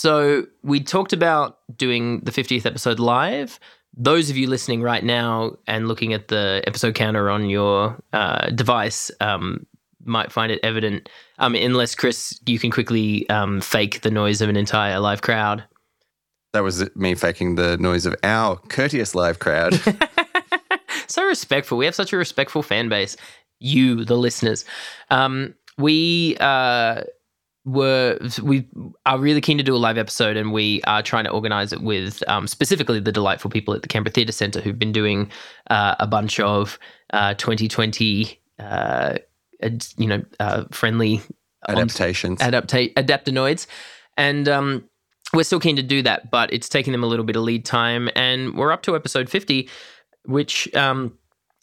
So we talked about doing the 50th episode live. Those of you listening right now and looking at the episode counter on your uh, device um, might find it evident. Um, unless Chris, you can quickly um, fake the noise of an entire live crowd. That was me faking the noise of our courteous live crowd. so respectful. We have such a respectful fan base. You, the listeners. Um, we uh, were we are really keen to do a live episode, and we are trying to organize it with um, specifically the delightful people at the Canberra Theatre Centre who've been doing uh, a bunch of uh, 2020, uh, you know, uh, friendly Adaptations. adapta- adaptonoids, and um, we're still keen to do that, but it's taking them a little bit of lead time, and we're up to episode 50, which um,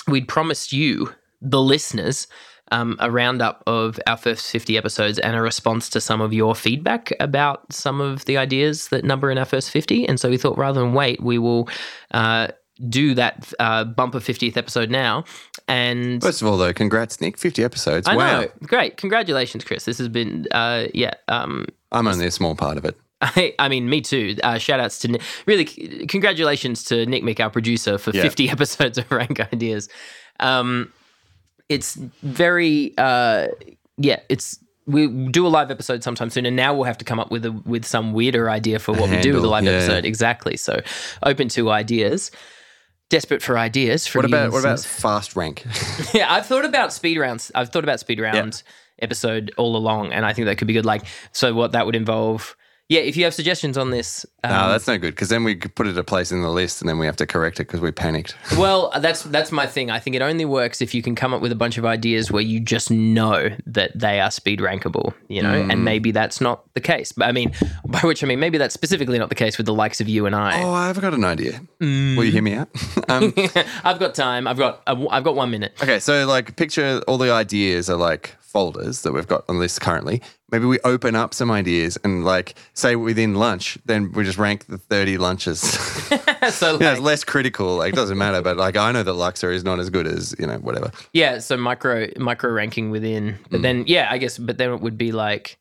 we'd promised you, the listeners, um, a roundup of our first 50 episodes and a response to some of your feedback about some of the ideas that number in our first 50. And so we thought rather than wait, we will uh, do that uh, bumper 50th episode now. And First of all, though, congrats, Nick. 50 episodes. I wow. know, great. Congratulations, Chris. This has been, uh, yeah. Um, I'm only a small part of it. I, I mean, me too. Uh, shout outs to Nick. Really, c- congratulations to Nick Mick, our producer, for Yeah. 50 episodes of Rank Ideas. Um, it's very, uh, yeah, it's. We do a live episode sometime soon, and now we'll have to come up with a with some weirder idea for what we do with a live yeah. episode. Exactly. So, open to ideas. Desperate for ideas. From What about what about fast rank? Yeah, I've thought about speed rounds. I've thought about speed round episode all along, and I think that could be good. Like, so what that would involve. Yeah, if you have suggestions on this, um, no, that's no good because then we put it a place in the list and then we have to correct it because we panicked. well, that's that's my thing. I think it only works if you can come up with a bunch of ideas where you just know that they are speed rankable, you know, Mm. and maybe that's not the case. But I mean, by which I mean maybe that's specifically not the case with the likes of you and I. Oh, I've got an idea. Mm. Will you hear me out? um, I've got time. I've got I've got one minute. okay, so like picture all the ideas are like folders that we've got on the list currently. Maybe we open up some ideas and like say within lunch, then we just rank the 30 lunches. so like, yeah, it's less critical. Like, it doesn't matter. But like, I know that Luxor is not as good as, you know, whatever. Yeah, so micro micro ranking within, Mm. but then yeah, I guess, but then it would be like,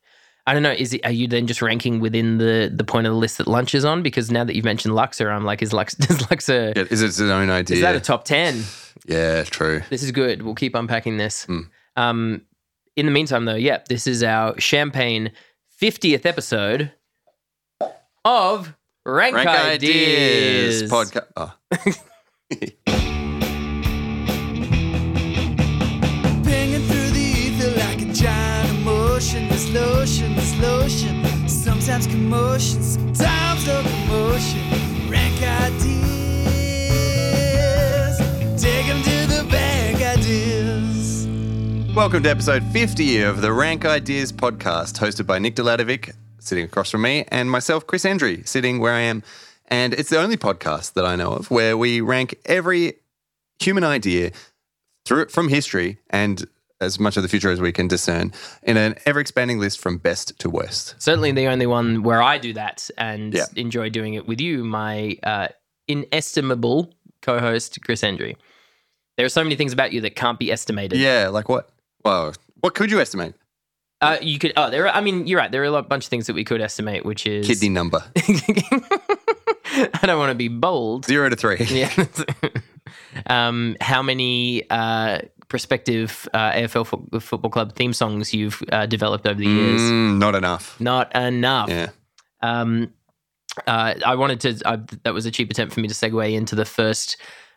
I don't know, is it are you then just ranking within the the point of the list that lunch is on? Because now that you've mentioned Luxor, I'm like, is Lux does Luxor Yeah, is it its own idea? is that a top ten? yeah, true. This is good. We'll keep unpacking this. Mm. Um, in the meantime, though, yeah, this is our champagne 50th episode of Rank, Rank Ideas. ideas, podcast. Oh. Pinging through the ether Welcome to episode 50 of the Rank Ideas podcast, hosted by Nick Delatovic, sitting across from me, and myself, Chris Endrey, sitting where I am. And it's the only podcast that I know of where we rank every human idea through from history and as much of the future as we can discern in an ever expanding list from best to worst. Certainly the only one where I do that and Yeah. enjoy doing it with you, my uh, inestimable co host, Chris Endrey. There are so many things about you that can't be estimated. Yeah, like what? Well, what could you estimate? Uh, you could, oh, there are, I mean, you're right. There are a lot, bunch of things that we could estimate, which is. Kidney number I don't want to be bold. zero to three. Yeah. um, how many uh, prospective uh, AFL fo- football club theme songs you've uh, developed over the years? Mm, not enough. Not enough. Yeah. Um, uh, I wanted to. I, that was a cheap attempt for me to segue into the first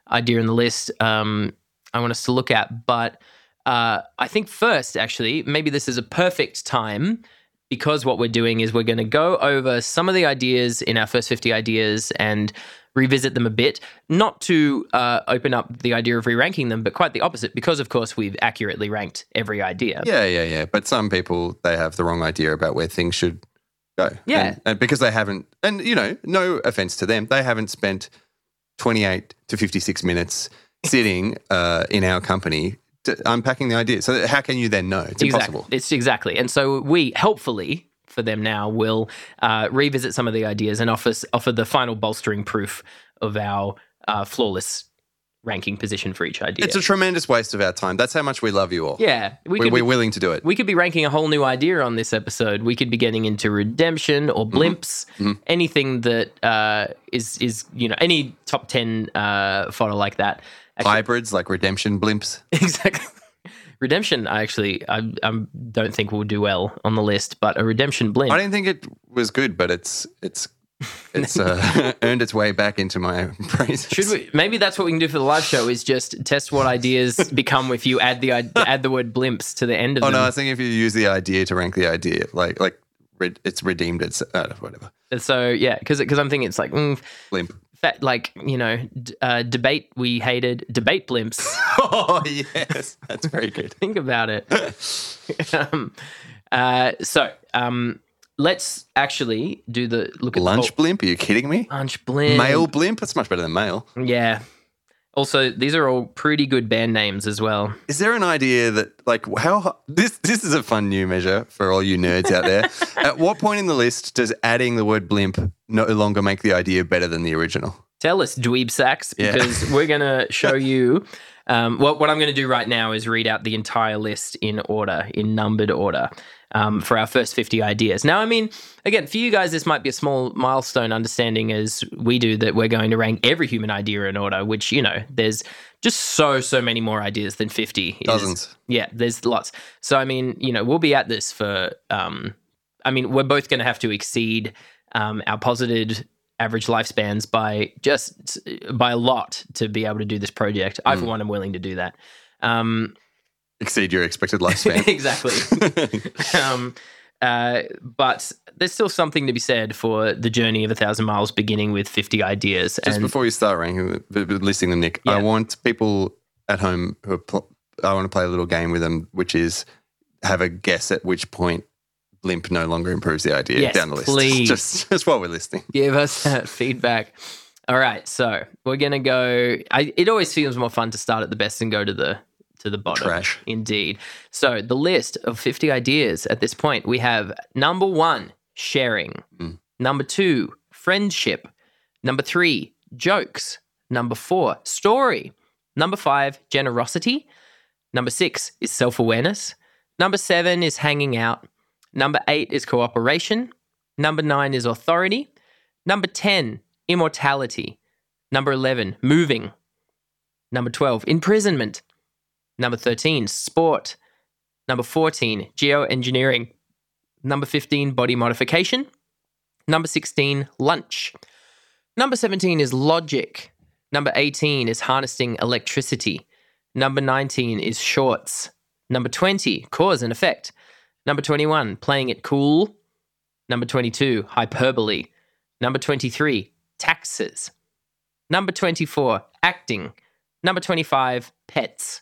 idea in the list. Um, I want us to look at, but uh, I think first, actually, maybe this is a perfect time because what we're doing is we're going to go over some of the ideas in our first 50 ideas and revisit them a bit, not to uh, open up the idea of re-ranking them, but quite the opposite, because of course we've accurately ranked every idea. Yeah, yeah, yeah. But some people they have the wrong idea about where things should go. Yeah. and, and because they haven't, and you know, no offense to them, they haven't spent twenty eight to fifty six minutes sitting uh, in our company unpacking the idea. So how can you then know? It's impossible. Exactly. It's exactly. And so we helpfully for them now will uh, revisit some of the ideas and offer offer the final bolstering proof of our uh, flawless ranking position for each idea. It's a tremendous waste of our time. That's how much we love you all. yeah, we we're be, willing to do it. we could be ranking a whole new idea on this episode. We could be getting into redemption or Mm-hmm. blimps, anything that uh, is is you know any top ten uh, photo like that. Actually, Hybrids like redemption blimps. exactly. Redemption, I actually I, I don't think will do well on the list, but a redemption blimp. I didn't think it was good, but it's it's it's uh, earned its way back into my praises. Should we? Maybe that's what we can do for the live show: is just test what ideas become if you add the add the word blimps to the end of Oh them. no, I was thinking if you use the idea to rank the idea, like like it's redeemed. It's uh, whatever so yeah, because because I'm thinking it's like mm, blimp. Fa- like you know d- uh, debate we hated debate blimps. Oh yes, that's very good. Think about it. um, uh, so um, let's actually do the look at Lunch the blimp? Are you kidding me? lunch blimp. Male blimp? That's much better than male. Yeah. Also, these are all pretty good band names as well. Is there an idea that like how this this is a fun new measure for all you nerds out there? At what point in the list does adding the word blimp no longer make the idea better than the original? Tell us, dweeb sacks, Yeah. because we're going to show you. Um, what, what I'm going to do right now is read out the entire list in order, in numbered order, um, for our first 50 ideas. Now, I mean, again, for you guys, this might be a small milestone understanding as we do that we're going to rank every human idea in order, which, you know, there's just so, so many more ideas than 50. It is- Dozens. yeah, there's lots. So I mean, you know, we'll be at this for. Um, I mean, we're both going to have to exceed um, our posited average lifespans by just by a lot to be able to do this project. I, for one, am willing to do that. Um, Exceed your expected lifespan. exactly. um, uh, but there's still something to be said for the journey of a thousand miles, beginning with 50 ideas. Just and before you start ranking, listing them, Nick, I want people at home who are pl- I want to play a little game with them, which is have a guess at which point blimp no longer improves the idea Yes, down the list. please. Just just while we're listening. give us that feedback. All right, so we're gonna go. I, it always feels more fun to start at the best and go to the to the bottom. Trash. indeed. So the list of fifty ideas at this point, we have number one, sharing. Mm. Number two, friendship. Number three, jokes. Number four, story. Number five, generosity. Number six is self awareness. Number seven is hanging out. Number eight is cooperation. Number nine is authority. Number 10, immortality. Number 11, moving. Number 12, imprisonment. Number 13, sport. Number 14, geoengineering. Number 15, body modification. Number 16, lunch. Number 17 is logic. Number 18 is harnessing electricity. Number 19 is shorts. Number 20, cause and effect. Number 21, playing it cool. Number 22, hyperbole. Number 23, taxes. Number 24, acting. Number 25, pets.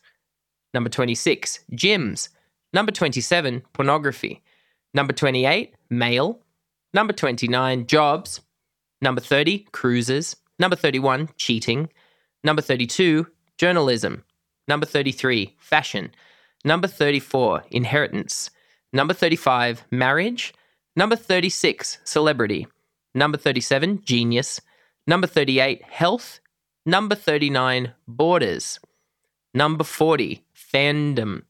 Number 26, gyms. Number 27, pornography. Number 28, mail. Number 29, jobs. Number 30, cruises. Number 31, cheating. Number 32, journalism. Number 33, fashion. Number 34, inheritance. Number 35, marriage. Number 36, celebrity. Number 37, genius. Number 38, health. Number 39, borders. Number 40, fandom.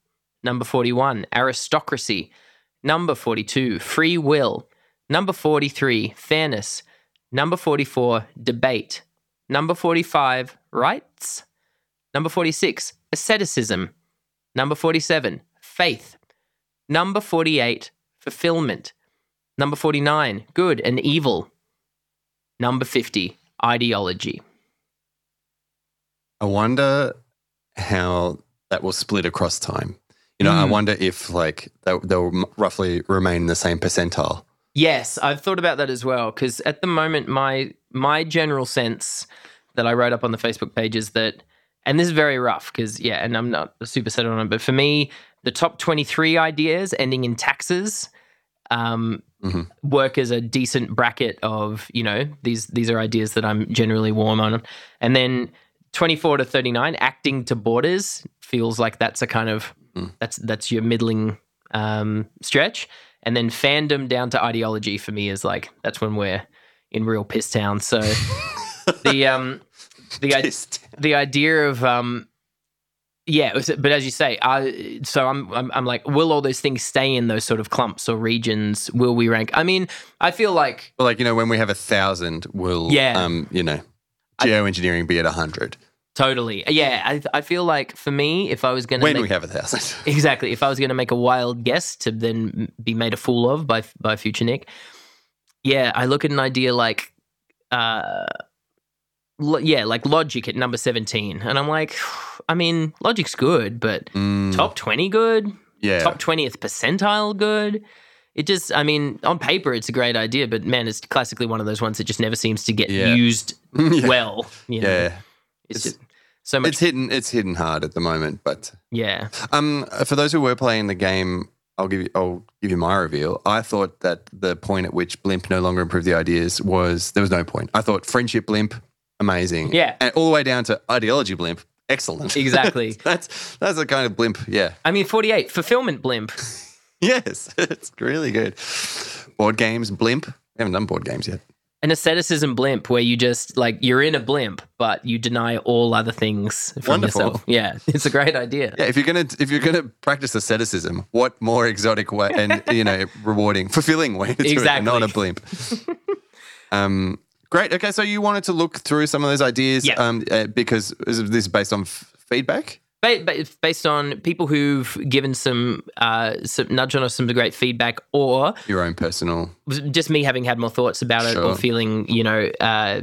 Number 41, aristocracy. Number 42, free will. Number 43, fairness. Number 44, debate. Number 45, rights. Number 46, asceticism. Number 47, faith. Number 48, fulfillment. Number 49, good and evil. Number 50, ideology. I wonder how that will split across time. You know, I Mm. wonder if like they'll, they'll roughly remain in the same percentile. Yes, I've thought about that as well because at the moment, my my general sense that I wrote up on the Facebook page is that, and this is very rough because yeah, and I'm not super set on it, but for me, the top 23 ideas ending in taxes um, Mhm. work as a decent bracket of you know these these are ideas that I'm generally warm on, and then 24 to 39 acting to borders feels like that's a kind of Mm. that's that's your middling um, stretch and then fandom down to ideology for me is like that's when we're in real piss town so the um the i- the idea of um yeah was, but as you say I so I'm, I'm i'm like will all those things stay in those sort of clumps or regions? Will we rank? I mean i feel like Well, like you know, when we have a thousand, will Yeah. um, you know, I- geoengineering be at a hundred? totally. Yeah i, I feel like for me if i was gonna When make, we have a thousand, exactly. If i was gonna make a wild guess to then be made a fool of by by future nick yeah i look at an idea like uh yeah like logic at number 17 and i'm like i mean logic's good but Mm, top 20 good yeah, top 20th percentile good. It just, I mean, on paper, it's a great idea, but man, it's classically one of those ones that just never seems to get Yeah. used yeah, well. You know? yeah. It's, It's- just so much. It's hidden. It's hidden hard at the moment, but yeah. Um, for those who were playing the game, I'll give you. I'll give you my reveal. I thought that the point at which Blimp no longer improved the ideas was there was no point. I thought friendship Blimp, amazing. Yeah. and all the way down to ideology Blimp, excellent. Exactly. that's that's the kind of Blimp. Yeah. I mean, 48, fulfillment blimp. Yes, it's really good. Board games Blimp. We haven't done board games yet. An asceticism blimp where you just, like, you're in a blimp, but you deny all other things from Wonderful. yourself. Yeah. It's a great idea. Yeah, if you're gonna if you're gonna practice asceticism, what more exotic way and you know rewarding, fulfilling way to do it, Exactly. not a blimp. um, great. Okay, so you wanted to look through some of those ideas, Yeah. um, uh, because is this is based on f- feedback? Ba- ba- based on people who've given some, uh, some nudge on us some great feedback or Your own personal. just me having had more thoughts about it or feeling, you know, uh,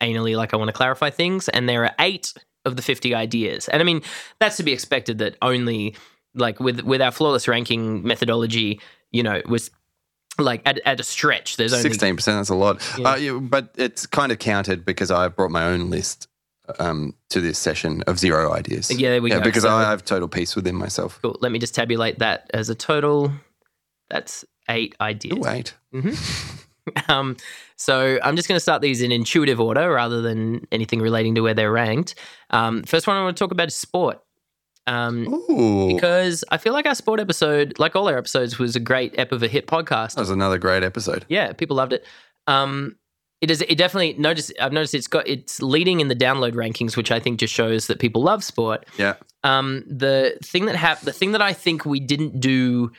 anally like I want to clarify things. And there are eight of the 50 ideas. And I mean, that's to be expected that only like with with our flawless ranking methodology, you know, was like at, at a stretch, there's only Sixteen percent. That's a lot. Yeah. Uh, yeah, but it's kind of counted because I brought my own list um, to this session of zero ideas. Yeah, there we yeah, go. because So- I have total peace within myself. Cool. Let me just tabulate that as a total. That's eight ideas. Ooh, eight. Um, so I'm just going to start these in intuitive order rather than anything relating to where they're ranked. Um, first one I want to talk about is sport. Um, Ooh, because I feel like our sport episode, like all our episodes, was a great ep of a hit podcast. that was another great episode. Yeah, people loved it. Um, it is. It definitely noticed. I've noticed it's got it's leading in the download rankings, which I think just shows that people love sport. Yeah. Um, the thing that hap- the thing that I think we didn't do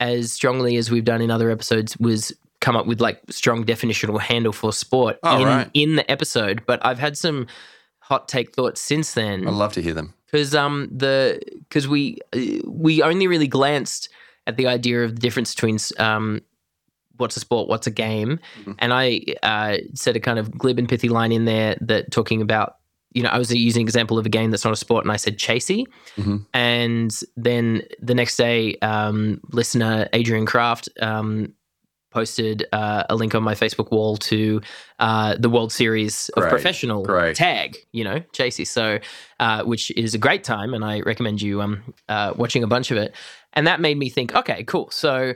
as strongly as we've done in other episodes was come up with like strong definition definitional handle for sport Oh, in right. in the episode. But I've had some hot take thoughts since then I'd love to hear them. Because um the because we uh, we only really glanced at the idea of the difference between um what's a sport, what's a game, Mhm. and I uh, said a kind of glib and pithy line in there that talking about you know I was using an example of a game that's not a sport, and I said chasey, Mhm. and then the next day, um, listener Adrian Kraft. Um, Posted uh, a link on my Facebook wall to uh, the World Series of Great, Professional great. tag, you know, Chasey. So uh, which is a great time, and I recommend you um uh, watching a bunch of it. And that made me think, okay, cool. So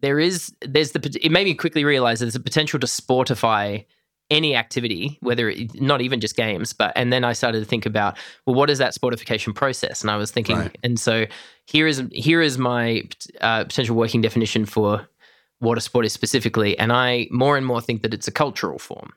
there is there's the it made me quickly realize there's a potential to sportify any activity, whether it, not even just games, but and then I started to think about well, what is that sportification process? And I was thinking, Right. and so here is here is my uh, potential working definition for what a sport is specifically, and I more and more think that it's a cultural form.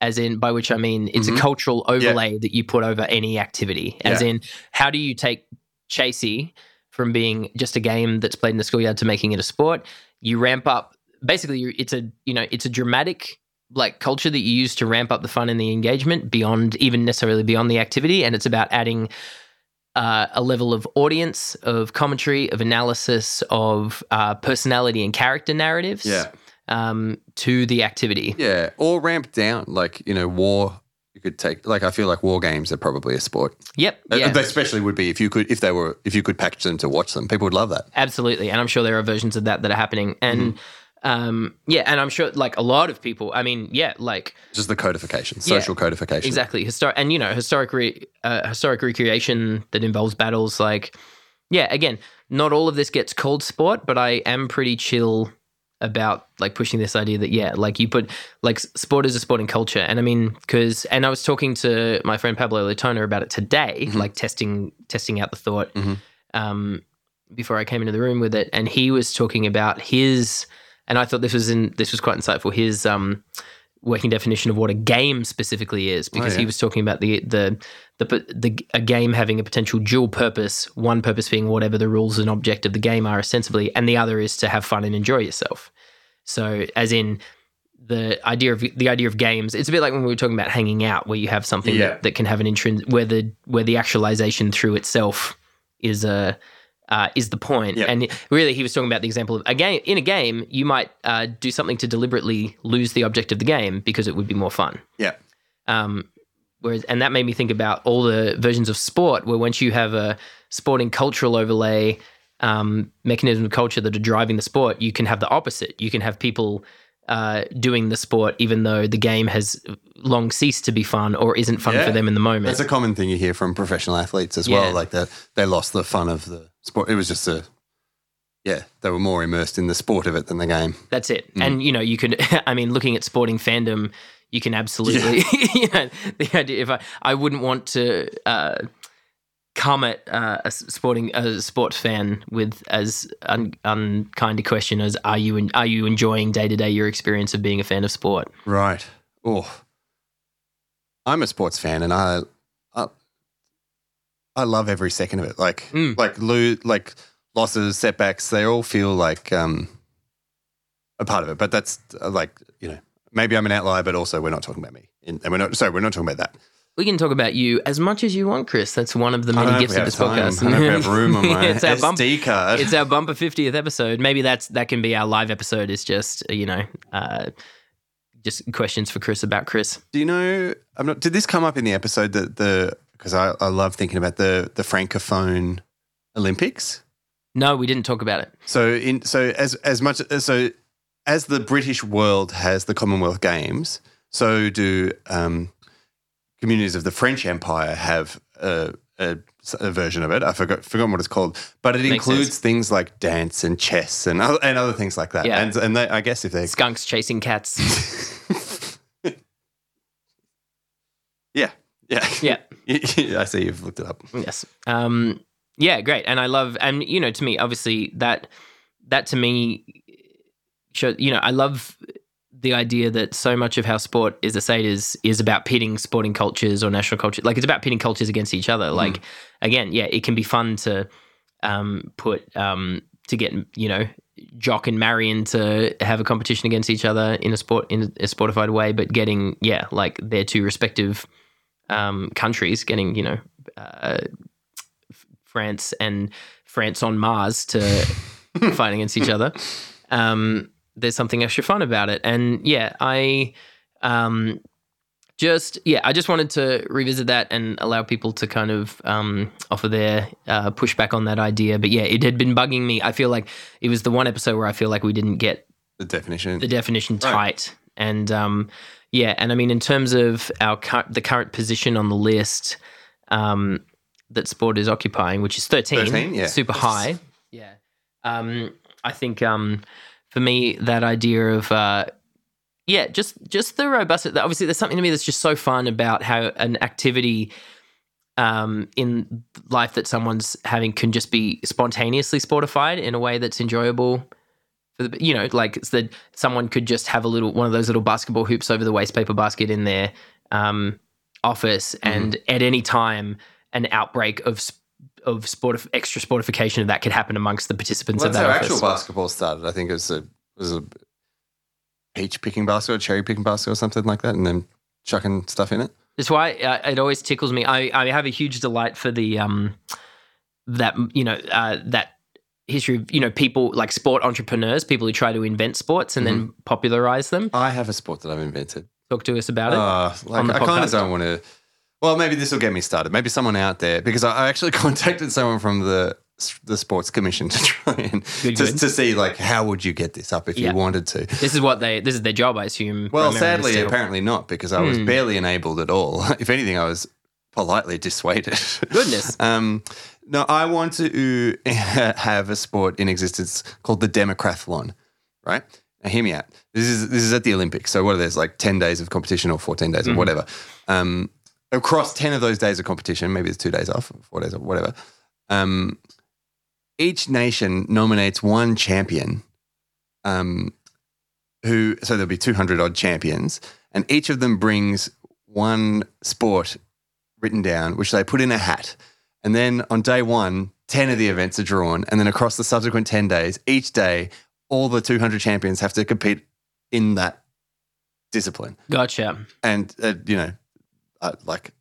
As in, by which I mean, it's Mhm. a cultural overlay that you put over any activity. As Yeah. in, how do you take Chasey from being just a game that's played in the schoolyard to making it a sport? You ramp up. Basically, it's a you know it's a dramatic like culture that you use to ramp up the fun and the engagement beyond even necessarily beyond the activity, and it's about adding uh, a level of audience, of commentary, of analysis, of uh, personality and character narratives Yeah. um, to the activity. Yeah, or ramp down. Like you know, war. You could take. Like I feel like war games are probably a sport. Yep. Uh, Yeah. They especially would be if you could if they were if you could package them to watch them. People would love that. Absolutely. And I'm sure there are versions of that that are happening. And um, yeah, and I'm sure like a lot of people, I mean, yeah, like Just the codification, Yeah, social codification. exactly. Historic and you know, historic re- uh, historic recreation that involves battles like yeah, again, not all of this gets called sport, but I am pretty chill about like pushing this idea that yeah, like you put like sport is a sporting culture, and I mean because and I was talking to my friend Pablo Latona about it today, Mhm. like testing testing out the thought Mhm. um, before I came into the room with it, and he was talking about his, and I thought this was in this was quite insightful. His um, working definition of what a game specifically is because Oh, yeah. he was talking about the the the the a game having a potential dual purpose. One purpose being whatever the rules and object of the game are ostensibly, and the other is to have fun and enjoy yourself. So, as in the idea of the idea of games, it's a bit like when we were talking about hanging out, where you have something Yeah. that, that can have an intrinsic where the where the actualization through itself is a uh, is the point. Yeah. And really, he was talking about the example of a game. In a game, you might uh, do something to deliberately lose the object of the game because it would be more fun. Yeah. Um, whereas, and that made me think about all the versions of sport where once you have a sporting cultural overlay um, mechanism of culture that are driving the sport, you can have the opposite. You can have people uh, doing the sport even though the game has long ceased to be fun or isn't fun Yeah. for them in the moment. That's a common thing you hear from professional athletes as Yeah. well. Like that, they lost the fun of the sport. It was just a, yeah, they were more immersed in the sport of it than the game. That's it. Mm. And you know, you can. I mean, looking at sporting fandom, you can absolutely. you know, the idea if I, I wouldn't want to uh, come at uh, a sporting a sports fan with as un, unkind a question as are you en- are you enjoying day to day your experience of being a fan of sport? Right. Oh, I'm a sports fan, and I, I, I love every second of it. Like, Mm. like lo- like losses, setbacks, they all feel like um, a part of it. But that's uh, like you know, maybe I'm an outlier, but also we're not talking about me, and and we're not. Sorry, we're not talking about that. We can talk about you as much as you want, Chris. That's one of the many gifts of this time. podcast. I don't have room on my it's our bump, card. it's our bumper 50th episode. Maybe that's that can be our live episode. Is just you know, uh, just questions for Chris about Chris. Do you know? I'm not. Did this come up in the episode that the because I, I love thinking about the the francophone Olympics. No, we didn't talk about it. So in so as as much so as the British world has the Commonwealth Games, so do um, communities of the French Empire have a, a, a version of it. I forgot forgotten what it's called, but it Makes includes sense. things like dance and chess and other, and other things like that. Yeah. And and they, I guess if they Skunks chasing cats. yeah yeah Yeah. I see you've looked it up. yes. Um, yeah, great. And I love, and you know, to me, obviously that that to me, show, you know, I love the idea that so much of how sport is assayed is is about pitting sporting cultures or national cultures. Like it's about pitting cultures against each other. Like again, yeah, it can be fun to um, put um, to get you know Jock and Marion to have a competition against each other in a sport in a sportified way, but getting yeah, like their two respective um, countries, getting you know uh, France and France on Mars to fight against each other. Um, there's something extra fun about it, and yeah, I um, just yeah, I just wanted to revisit that and allow people to kind of um, offer their uh, pushback on that idea. But yeah, it had been bugging me. I feel like it was the one episode where I feel like we didn't get The definition. the definition Right. tight. And um, yeah, and I mean, in terms of our the current position on the list um, that sport is occupying, which is 13, 13, yeah. super high. Yeah. Um, I think um, for me, that idea of uh, yeah, just just the robust. Obviously, there's something to me that's just so fun about how an activity um, in life that someone's having can just be spontaneously sportified in a way that's enjoyable. For the, you know, like it's that someone could just have a little one of those little basketball hoops over the waste paper basket in their um, office, and at any time, an outbreak of sp- of sport extra sportification of that could happen amongst the participants Well, of that's that how office. actual basketball started. I think it was a was a peach picking basket, or cherry picking basket, or something like that, and then chucking stuff in it. That's why uh, it always tickles me. I, I have a huge delight for the um that you know uh, that history of you know people like sport entrepreneurs, people who try to invent sports and then popularize them. I have a sport that I've invented. Talk to us about it. Uh, like, I kind of don't want to. Well, maybe this will get me started. Maybe someone out there, because I, I actually contacted someone from the the sports commission to try and Good, to, good. to see like how would you get this up if Yeah. you wanted to. This is what they. This is their job, I assume. Well, sadly, apparently not, because I was Hmm. barely enabled at all. If anything, I was politely dissuaded. Goodness. um, no, I want to have a sport in existence called the Democrathlon, right? Now, hear me out. This is this is at the Olympics. So what are there's like ten days of competition or fourteen days or whatever. Um, across ten of those days of competition, maybe it's two days off, four days off, whatever. Um, each nation nominates one champion. Um, who so there'll be 200 odd champions, and each of them brings one sport written down, which they put in a hat. And then on day one, 10 of the events are drawn. And then across the subsequent 10 days, each day, all the 200 champions have to compete in that discipline. Gotcha. And, uh, you know, uh, like,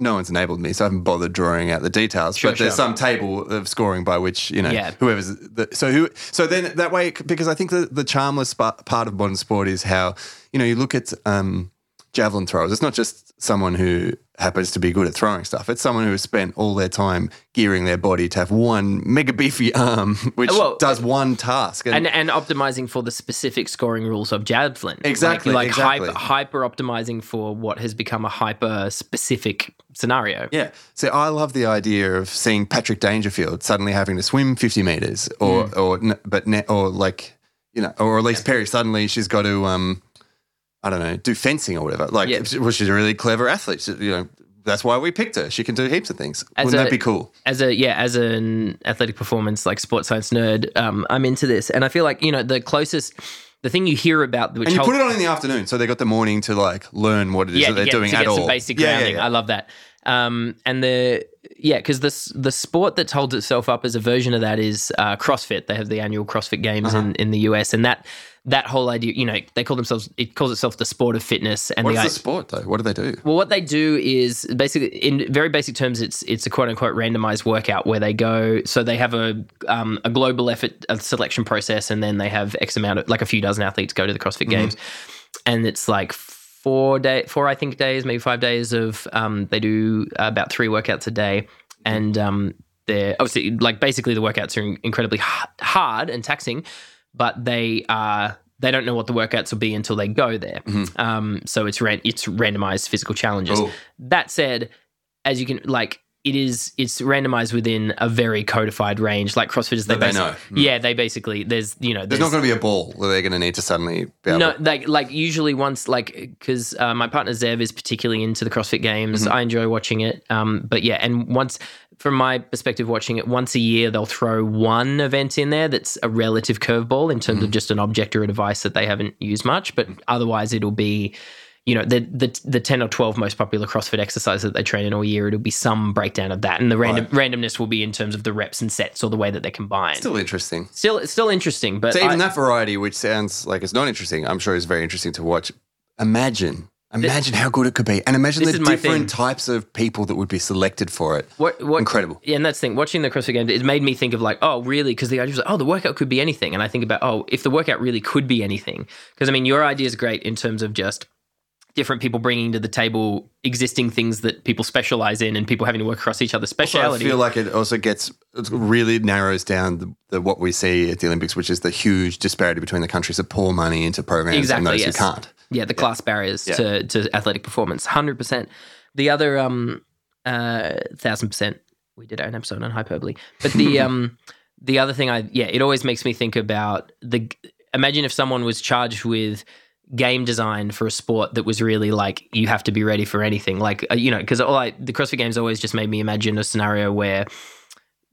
no one's enabled me, so I haven't bothered drawing out the details. Sure, but there's sure. some table of scoring by which you know Yeah. whoever's the, so who. So then that way, because I think the the charmless part of modern sport is how you know you look at um, javelin throwers. It's not just someone who happens to be good at throwing stuff. It's someone who has spent all their time gearing their body to have one mega beefy arm, which Well, does one task. And and optimizing for the specific scoring rules of javelin. Exactly, Like, like exactly. Hyper, hyper optimizing for what has become a hyper specific scenario. Yeah. So I love the idea of seeing Patrick Dangerfield suddenly having to swim 50 meters or, Mm. or, but, ne- or like, you know, or Ellyse Perry suddenly she's got to, um, I don't know, do fencing or whatever. Like, Yeah. well, she's a really clever athlete. She- you know, that's why we picked her. She can do heaps of things. As Wouldn't a- that be cool? as a yeah as an athletic performance like sports science nerd um, i'm into this and i feel like you know the closest the thing you hear about which And you put it on in the afternoon, so they got the morning to like learn what it is yeah, that they're get, doing to at get all. some basic Yeah, yeah, grounding. yeah. I love that. Um, and the yeah, because the the sport that holds itself up as a version of that is uh, CrossFit. They have the annual CrossFit Games Uh-huh. in, in the US, and that that whole idea, you know, they call themselves it calls itself the sport of fitness. And What's the, the sport though? What do they do? well, what they do is basically, in very basic terms, it's it's a quote unquote randomized workout where they go. So they have a um, a global effort a selection process, and then they have X amount of like a few dozen athletes go to the CrossFit Games, and it's like four day, four I think days, maybe five days of um, they do about three workouts a day, and um, they're obviously like basically the workouts are incredibly hard and taxing, but they are. They don't know what the workouts will be until they go there. Um, so it's ran- it's randomized physical challenges. Oh. That said, as you can like, it is it's randomized within a very codified range. Like CrossFit is they, they know. Hmm. Yeah, they basically there's you know There's not going to be a ball that they're going to need to suddenly be able no, to. like like usually once like because uh, my partner Zev is particularly into the CrossFit Games. Mm-hmm. I enjoy watching it. Um, but yeah, and once from my perspective, watching it once a year, they'll throw one event in there that's a relative curveball in terms of Mm-hmm. just an object or a device that they haven't used much. But otherwise, it'll be. You know the, the the ten or twelve most popular CrossFit exercises that they train in all year. It'll be some breakdown of that, and the random randomness will be in terms of the reps and sets or the way that they're combined. Still, interesting. still, still interesting, but So even I- that variety, which sounds like it's not interesting, I'm sure is very interesting to watch. Imagine, imagine how good it could be, and imagine the different types of people that would be selected for it. What, what, Incredible. Yeah, and that's the thing. Watching the CrossFit Games, it made me think of like, oh, really? Because the idea was like, oh, the workout could be anything. And I think about, oh, if the workout really could be anything. Because I mean, your idea is great in terms of just different people bringing to the table existing things that people specialize in and people having to work across each other's So I feel like it also gets it really narrows down the, the what we see at the Olympics, which is the huge disparity between the countries that pour money into programs Exactly, and those yes. who can't. yeah, the class barriers Yeah. to, to athletic performance, hundred percent. The other um uh thousand percent. We did an episode on hyperbole, but the um the other thing I yeah, it always makes me think about the. Imagine if someone was charged with game design for a sport that was really like you have to be ready for anything, like uh, you know, because all I the CrossFit Games always just made me imagine a scenario where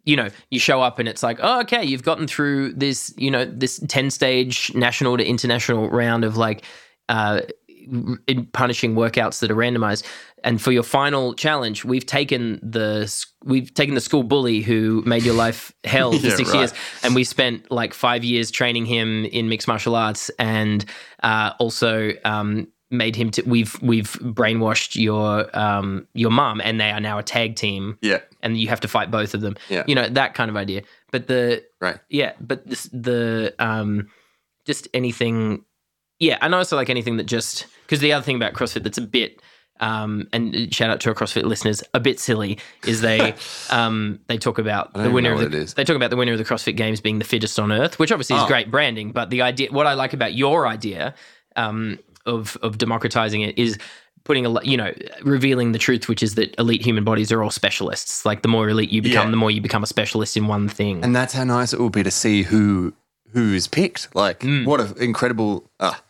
you know, you show up and it's like, oh, okay, you've gotten through this, you know, this 10 stage national to international round of like uh, in punishing workouts that are randomized. And for your final challenge, we've taken the we've taken the school bully who made your life hell for Yeah, six right. years, and we spent like five years training him in mixed martial arts, and uh, also um, made him. To, we've we've brainwashed your um, your mum, and they are now a tag team Yeah, and you have to fight both of them. Yeah. You know, that kind of idea. But the right. yeah, but this, the um just anything yeah, and also like anything that just because the other thing about CrossFit that's a bit um and shout out to our CrossFit listeners, a bit silly is they um they talk about the winner of the is. they talk about the winner of the CrossFit Games being the fittest on earth, which obviously is Oh. great branding, but the idea what I like about your idea um of of democratizing it is putting a you know revealing the truth which is that elite human bodies are all specialists like the more elite you become Yeah. the more you become a specialist in one thing And that's how nice it will be to see who who's picked. Like, Mm. what an incredible. Ah,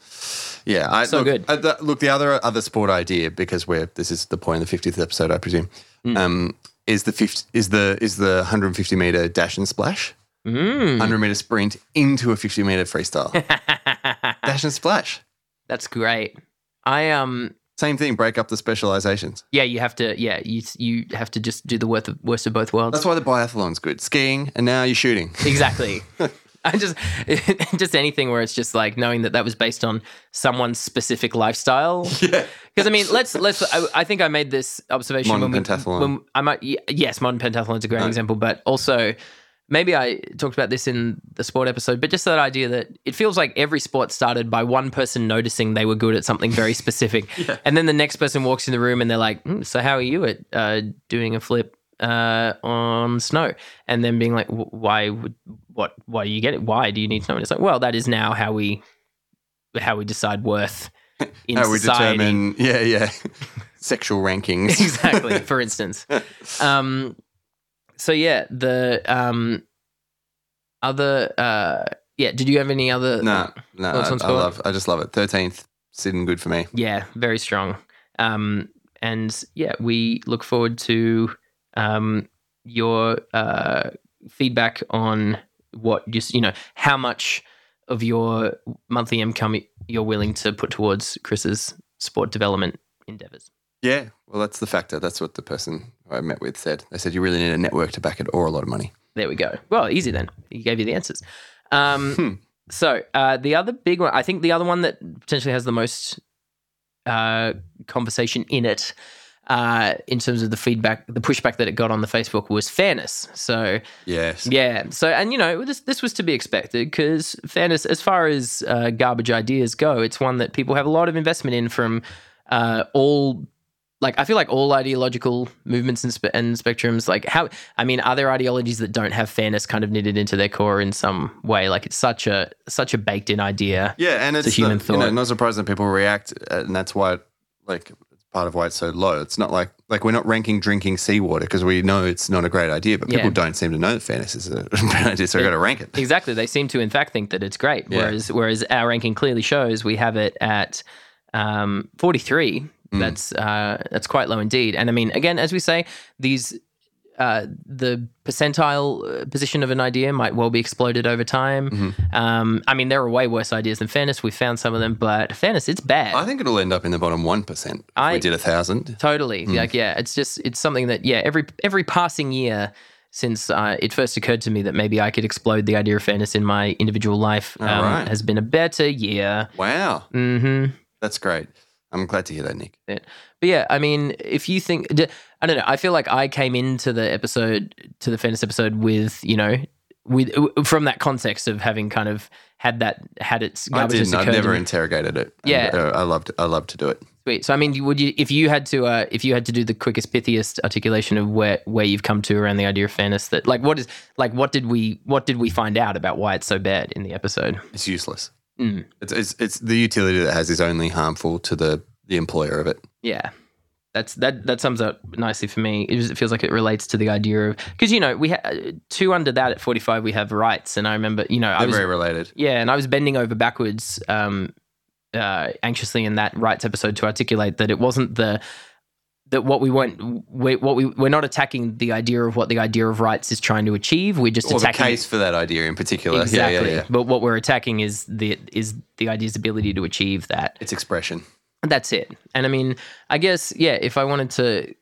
yeah, I, So look, good. uh, the, look, the other other sport idea because we're this is the point of the fiftieth episode, I presume. Mm. Um, is the 50, is the is the 150 meter dash and splash, Mm. 100 meter sprint into a 50 meter freestyle. Dash and splash. That's great. I um Same thing. Break up the specializations. yeah, you have to yeah you you have to just do the worst of, worst of both worlds. That's why the biathlon's good. Skiing, and now you're shooting. Exactly. I just just anything where it's just like knowing that that was based on someone's specific lifestyle. yeah. Because I mean, let's let's. I, I think I made this observation Modern when we, pentathlon. When I might yes, modern pentathlon is a great Right. example, but also maybe I talked about this in the sport episode. But just that idea that it feels like every sport started by one person noticing they were good at something very specific, and then the next person walks in the room and they're like, "Hmm, "So how are you at uh, doing a flip?" Uh, on snow, and then being like, "Why would what? Why do you get it? Why do you need snow?" And it's like, "Well, that is now how we how we decide worth in How we determine, yeah, yeah, sexual rankings. exactly for instance um so yeah the um other uh yeah did you have any other No, no, I, I love. I just love it. Thirteenth, sitting good for me. yeah very strong um and yeah we look forward to um your uh feedback on what just you know how much of your monthly income you're willing to put towards chris's sport development endeavors Yeah, well, that's the factor. That's what the person I met with said. They said you really need a network to back it, or a lot of money. There we go. Well, easy then. He gave you the answers. Um, Hmm. So uh, the other big one, I think the other one that potentially has the most uh, conversation in it, uh, in terms of the feedback, the pushback that it got on the Facebook was fairness. So Yes. yeah. So and you know this this was to be expected because fairness, as far as uh, garbage ideas go, it's one that people have a lot of investment in from uh, all. Like I feel like all ideological movements and, spe- and spectrums, like how I mean, are there ideologies that don't have fairness kind of knitted into their core in some way? Like it's such a such a baked in idea. Yeah, and it's, a human not, you know, thought. not surprising that people react, uh, and that's why, like, it's part of why it's so low. It's not like like we're not ranking drinking seawater because we know it's not a great idea, but people Yeah. don't seem to know that fairness is a bad idea, so we've got to rank it. Exactly. They seem to, in fact, think that it's great. Yeah. Whereas, whereas our ranking clearly shows we have it at um, 43. Mm. That's uh, that's quite low indeed. And I mean, again, as we say, these uh, the percentile uh, position of an idea might well be exploded over time. Mm-hmm. Um, I mean, there are way worse ideas than fairness. We found some of them, but fairness, it's bad. I think it'll end up in the bottom one percent. I- we did a thousand. Totally. Hmm. Like, yeah, it's just it's something that yeah, every every passing year since uh, it first occurred to me that maybe I could explode the idea of fairness in my individual life um, right. has been a better year. Wow, hmm that's great. I'm glad to hear that, Nick. But yeah, I mean, if you think d- I don't know, I feel like I came into the episode to the fairness episode with you know with from that context of having kind of had that had its I didn't. I've never interrogated it. And, Yeah. uh, I loved. I love to do it. Sweet. So I mean, would you if you had to uh, if you had to do the quickest, pithiest articulation of where where you've come to around the idea of fairness, that like what is like what did we what did we find out about why it's so bad in the episode? It's useless. Mm. It's, it's it's the utility that has is only harmful to the the employer of it. Yeah, that's that that sums up nicely for me. It, just- it feels like it relates to the idea of because you know we had two under that at forty five we have rights, and I remember you know I They're was very related. Yeah, and I was bending over backwards um, uh, anxiously in that rights episode to articulate that it wasn't the that what we weren't we, what we we're not attacking the idea of what the idea of rights is trying to achieve. We're just Or the case for that idea in particular. exactly. Yeah, yeah, yeah. But what we're attacking is the is the idea's ability to achieve that. It's expression. That's it. And I mean, I guess yeah. If I wanted to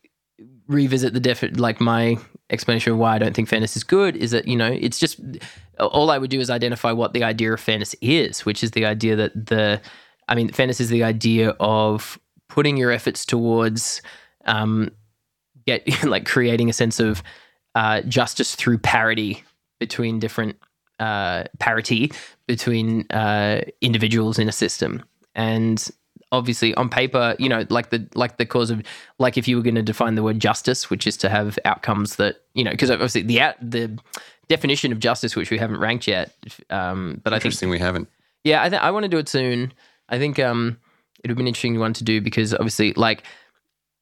revisit the defi- like my explanation of why I don't think fairness is good is that you know it's just all I would do is identify what the idea of fairness is, which is the idea that the I mean, fairness is the idea of putting your efforts towards um, get like creating a sense of uh, justice through parity between different uh, parity between uh, individuals in a system and obviously on paper you know like the like the cause of like if you were going to define the word justice which is to have outcomes that you know because obviously the out the definition of justice which we haven't ranked yet um but i think Interesting. We haven't. yeah, I, th- I want to do it soon. I think um, it would be an interesting one to do because obviously, like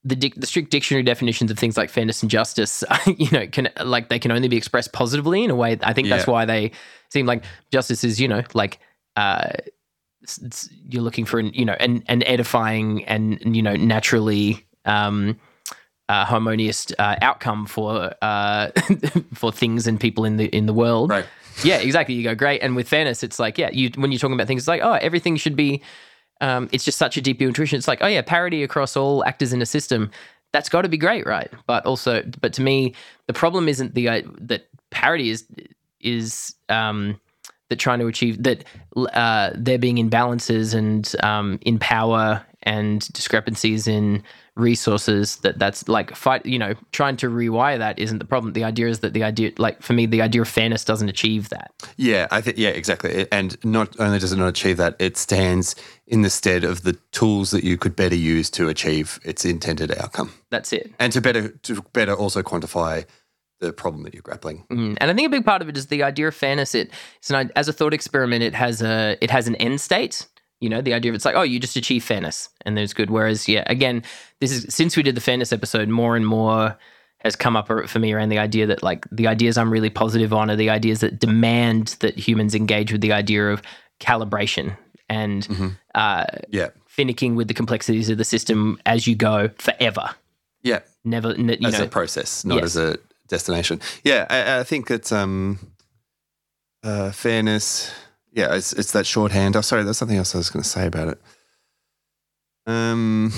the dic- the strict dictionary definitions of things like fairness and justice, you know, can like they can only be expressed positively in a way. I think that's why they seem like justice is, you know, like uh, you're looking for an, you know, an, an edifying and you know naturally. Um, uh, harmonious uh, outcome for uh, for things and people in the in the world, Right. Yeah, exactly. You go great, and with fairness, it's like yeah, you when you're talking about things, it's like oh, everything should be. Um, it's just such a deep intuition. It's like oh yeah, parity across all actors in a system. That's got to be great, right? But also, but to me, the problem isn't the uh, that parity is is um, that trying to achieve that uh, there being imbalances and um, in power and discrepancies in resources that that's like fight you know trying to rewire that isn't the problem. The idea is that the idea like for me the idea of fairness doesn't achieve that. Yeah, I think yeah, exactly. And not only does it not achieve that, it stands in the stead of the tools that you could better use to achieve its intended outcome, that's it. And to better to better also quantify the problem that you're grappling. Mm. And I think a big part of it is the idea of fairness. It, it's an, as a thought experiment. It has a it has an end state. You know, the idea of it's like, oh, you just achieve fairness, and there's good. Whereas, yeah, again, this is since we did the fairness episode, more and more has come up for me around the idea that like the ideas I'm really positive on are the ideas that demand that humans engage with the idea of calibration and uh, Yeah, finicking with the complexities of the system as you go forever. yeah, Never, n- you as know, a process, not Yes. as a destination. Yeah, I, I think it's um, uh, fairness. Yeah, it's it's that shorthand. Oh, sorry, there's something else I was going to say about it. Um.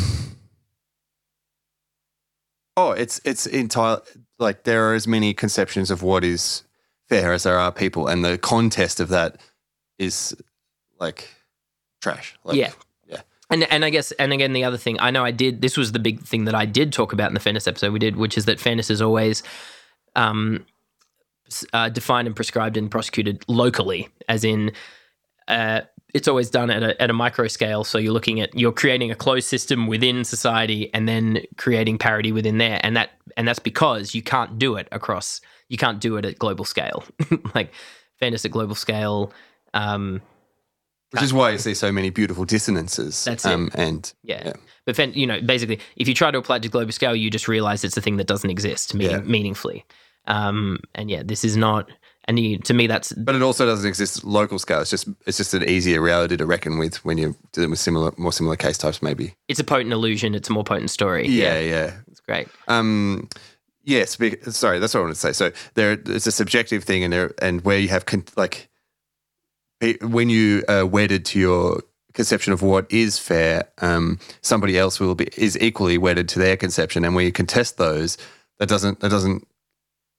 Oh, it's it's entire like there are as many conceptions of what is fair as there are people, and the contest of that is like trash. Like, Yeah. yeah. And and I guess and again the other thing I know I did this was the big thing that I did talk about in the fairness episode we did which is that fairness is always um, uh, defined and prescribed and prosecuted locally as in uh, it's always done at a, at a micro scale. So you're looking at you're creating a closed system within society and then creating parity within there. And that and that's because you can't do it across you can't do it at global scale. Like fairness at global scale um, Which is why you see so many beautiful dissonances. That's it. um, And Yeah. Yeah. But then, you know, basically, if you try to apply it to global scale, you just realize it's a thing that doesn't exist meaning, Yeah. meaningfully. Um, and yeah, this is not. And you, to me, that's But it also doesn't exist local scale. It's just it's just an easier reality to reckon with when you're dealing with similar, more similar case types, maybe. it's a potent illusion. It's a more potent story. Yeah, yeah. it's great. Um, yes. Sorry, that's what I wanted to say. So there, it's a subjective thing, and there, and where you have con- like when you are wedded to your conception of what is fair, um, somebody else will be is equally wedded to their conception, and when you contest those, that doesn't that doesn't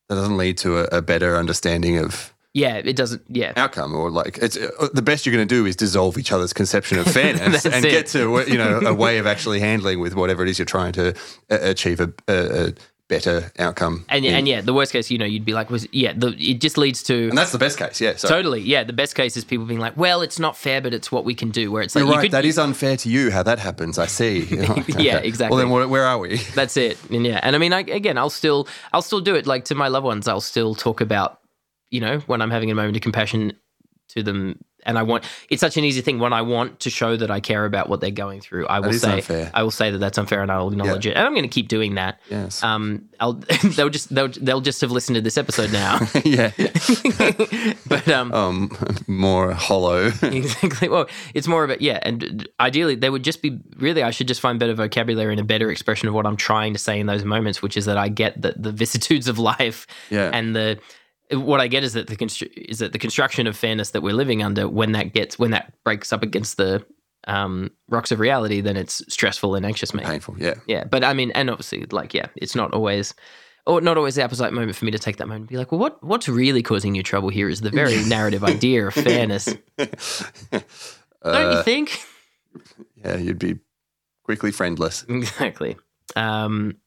that doesn't lead to a, a better understanding of Yeah, it doesn't. Yeah, outcome or like it's uh, the best you're going to do is dissolve each other's conception of fairness and it. get to you know a way of actually handling with whatever it is you're trying to uh, achieve a, a, a better outcome and in. and yeah, the worst case, you know, you'd be like, was yeah, the, it just leads to. and that's the best case yeah so Totally, yeah. The best case is people being like, "Well, it's not fair, but it's what we can do." Where it's like, you're you right could, that is unfair to you how that happens I see You know, Yeah, exactly. well then where, where are we That's it. And yeah, and I mean, I, again, I'll still, I'll still do it. Like to my loved ones, I'll still talk about, you know, when I'm having a moment of compassion to them, and I want. It's such an easy thing when I want to show that I care about what they're going through. I will say, unfair. I will say that that's unfair, and I'll acknowledge it, and I'm going to keep doing that. yes Um, I'll, they'll just, they'll, they'll just have listened to this episode now. yeah but um, um more hollow exactly. Well, it's more of a yeah, and ideally they would just be really. I should just find better vocabulary and a better expression of what I'm trying to say in those moments, which is that I get the the vicissitudes of life yeah and the what I get is that the constru- is that the construction of fairness that we're living under when that gets when that breaks up against the um, rocks of reality, then it's stressful and anxious, mate. painful yeah Yeah, but I mean, and obviously, like, yeah, it's not always. Or not always the apposite moment for me to take that moment and be like, well, what what's really causing you trouble here is the very narrative idea of fairness. Don't Uh, you think? yeah you'd be quickly friendless Exactly. Um,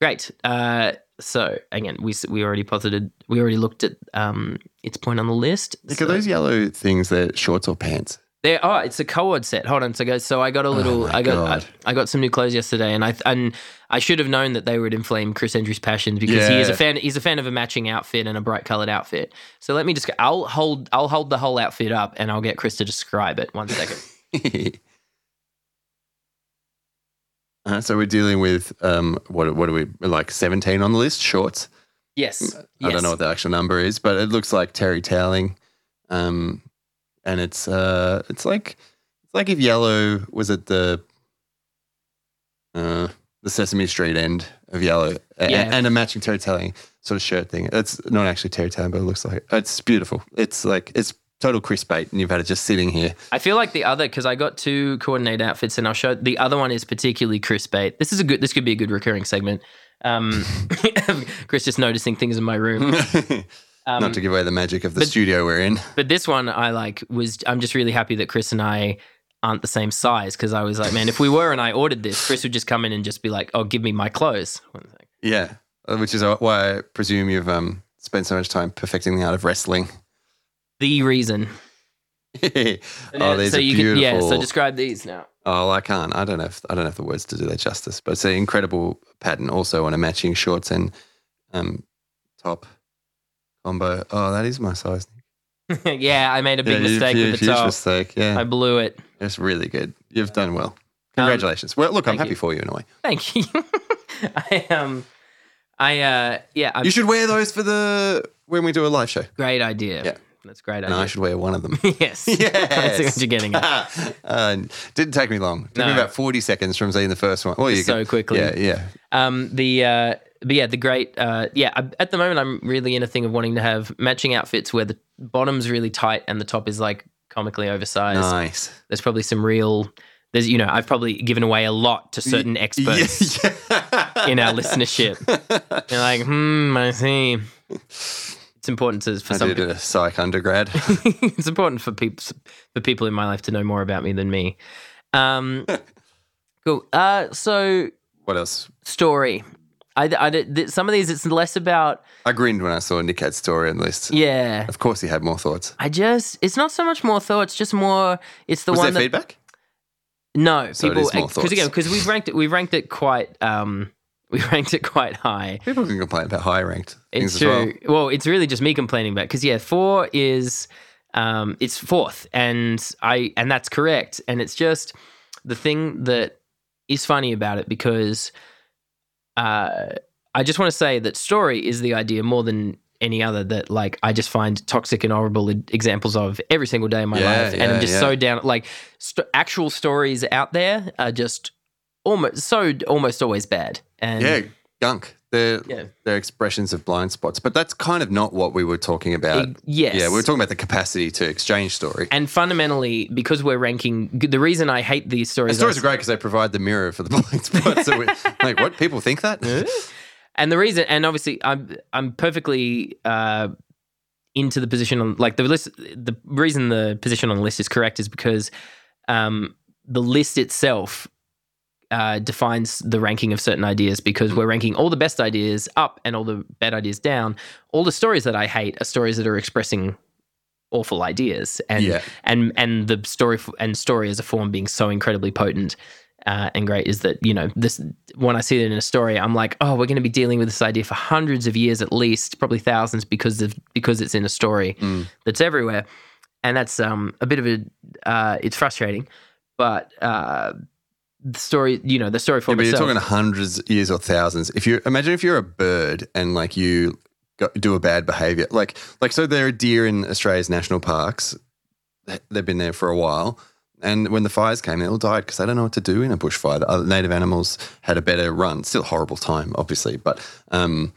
great. Uh, so again, we we already posited, we already looked at um, its point on the list. Nick, So are those yellow things they're shorts or pants there, oh, it's a co-ord set. Hold on, so go. So I got a little, Oh I got, I, I got some new clothes yesterday, and I and I should have known that they would inflame Chris Andrews' passions because he is a fan. He's a fan of a matching outfit and a bright colored outfit. So let me just, I'll hold, I'll hold the whole outfit up, and I'll get Chris to describe it. One second. uh, so we're dealing with um, what what are we like seventeen on the list? Shorts. Yes. I yes. don't know what the actual number is, but it looks like terry toweling, um, and it's uh, it's like it's like if yellow was at the uh, the Sesame Street end of yellow a- and a matching Terry toweling sort of shirt thing. It's not actually Terry toweling, but it looks like it's beautiful. It's like it's total Chris bait, and you've had it just sitting here. I feel like the other because I got two coordinate outfits, and I'll show the other one is particularly Chris bait. This is a good. This could be a good recurring segment. Um, Chris just noticing things in my room. Um, not to give away the magic of the but- studio we're in. But this one, I like was. I'm just really happy that Chris and I aren't the same size because I was like, man, if we were and I ordered this, Chris would just come in and just be like, "Oh, give me my clothes." Yeah, which is why I presume you've um, spent so much time perfecting the art of wrestling. The reason. oh, these so are you beautiful. Can, yeah. So describe these now. Oh, I can't. I don't know. If, I don't have the words to do that justice. But it's an incredible pattern, also on a matching shorts and um, top combo. Oh, that is my size. yeah, I made a big yeah, mistake huge, with the huge top. mistake. Yeah, I blew it. it's really good. You've done well. Congratulations. well, look, I'm Um, happy you. for you in a way. Thank you. I um, I uh, yeah, I'm, You should wear those for the when we do a live show, great idea. Yeah. That's great and I should wear one of them. yes, Yes. that's what you're getting at. uh, didn't take me long. Took me about 40 seconds from seeing the first one. Well, you So could- quickly. Yeah, yeah. Um, the uh, but yeah, the great uh, yeah. I, at the moment, I'm really in a thing of wanting to have matching outfits where the bottom's really tight and the top is like comically oversized. Nice. There's probably some real. There's you know I've probably given away a lot to certain experts Yeah. in our listenership. They're like, hmm, I see. Important to for I some did people. a psych undergrad. it's important for people for people in my life to know more about me than me. Um, cool. Uh, so what else? story. I, I did- th- some of these it's less about I grinned when I saw Nick had story on the list. yeah. Of course, he had more thoughts. I just it's not so much more thoughts, just more. It's the Was one there that feedback? no So people because again because we've ranked it we've ranked it quite um we ranked it quite high. People can complain about high ranked things It's as well. Well. it's really just me complaining about because yeah, four is um it's fourth, and I and that's correct, and it's just the thing that is funny about it because uh I just want to say that story is the idea more than any other that like I just find toxic and horrible examples of every single day in my Yeah, life, and I'm just yeah. so down. Like st- actual stories out there are just almost so almost always bad. And Yeah, gunk. They're, Yeah. they're expressions of blind spots. But that's kind of not what we were talking about. e- yes, Yeah, we were talking about the capacity to exchange story. And fundamentally, because we're ranking, the reason I hate these stories, And stories are- are great because they provide the mirror for the blind spots. So we, like, what people think that? and the reason, and obviously, I'm I'm perfectly uh, into the position on like the list. The reason the position on the list is correct is because um, the list itself uh, defines the ranking of certain ideas because we're ranking all the best ideas up and all the bad ideas down. All the stories that I hate are stories that are expressing awful ideas, and Yeah. and and the story f- and story as a form being so incredibly potent. Uh, and great is that you know this when I see it in a story, I'm like, oh, we're going to be dealing with this idea for hundreds of years at least, probably thousands, because of because it's in a story Mm. that's everywhere, and that's um, a bit of a uh, it's frustrating, but uh, the story, you know, the story Yeah, form but you're talking hundreds years or thousands. If you imagine if you're a bird and like you go, do a bad behavior, like like so there are deer in Australia's national parks. They- They've been there for a while, and when the fires came, they all died because they don't know what to do in a bushfire. The other native animals had a better run. Still horrible time, obviously, but um,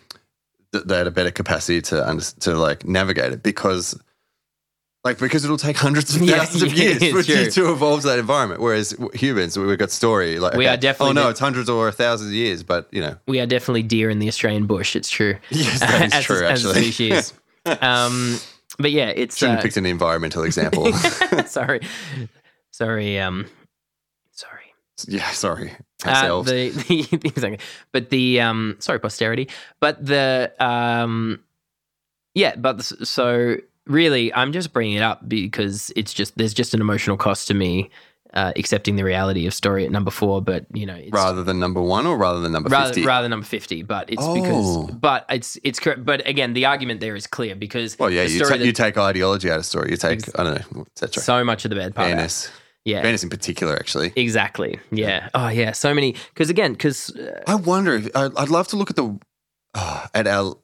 th- they had a better capacity to to like navigate it because. Like because it'll take hundreds of Yeah, thousands of yeah, years for you to evolve to that environment. Whereas humans, we've got story. Like We okay, are definitely Oh no, it's hundreds or a thousand years, but you know, we are definitely deer in the Australian bush. It's true. yes, that is as, true. a, as a species. um, but yeah, it's shouldn't uh, picked an environmental example. sorry, sorry, um, sorry. yeah, sorry. Uh, the, the, exactly. But the um, sorry, posterity. But the um, yeah, but the, so really, I'm just bringing it up because it's just there's just an emotional cost to me uh, accepting the reality of story at number four. But you know, it's, rather than number one or rather than number rather, fifty. rather than number 50 but it's Oh. because but it's it's correct but again the argument there is clear because well, yeah, you, ta- you take ideology out of story. You take Ex- I don't know, etc. so much of the bad part. Fairness, yeah fairness in particular, actually. exactly yeah oh yeah so many because again because uh, I wonder if I'd, I'd love to look at the uh, at our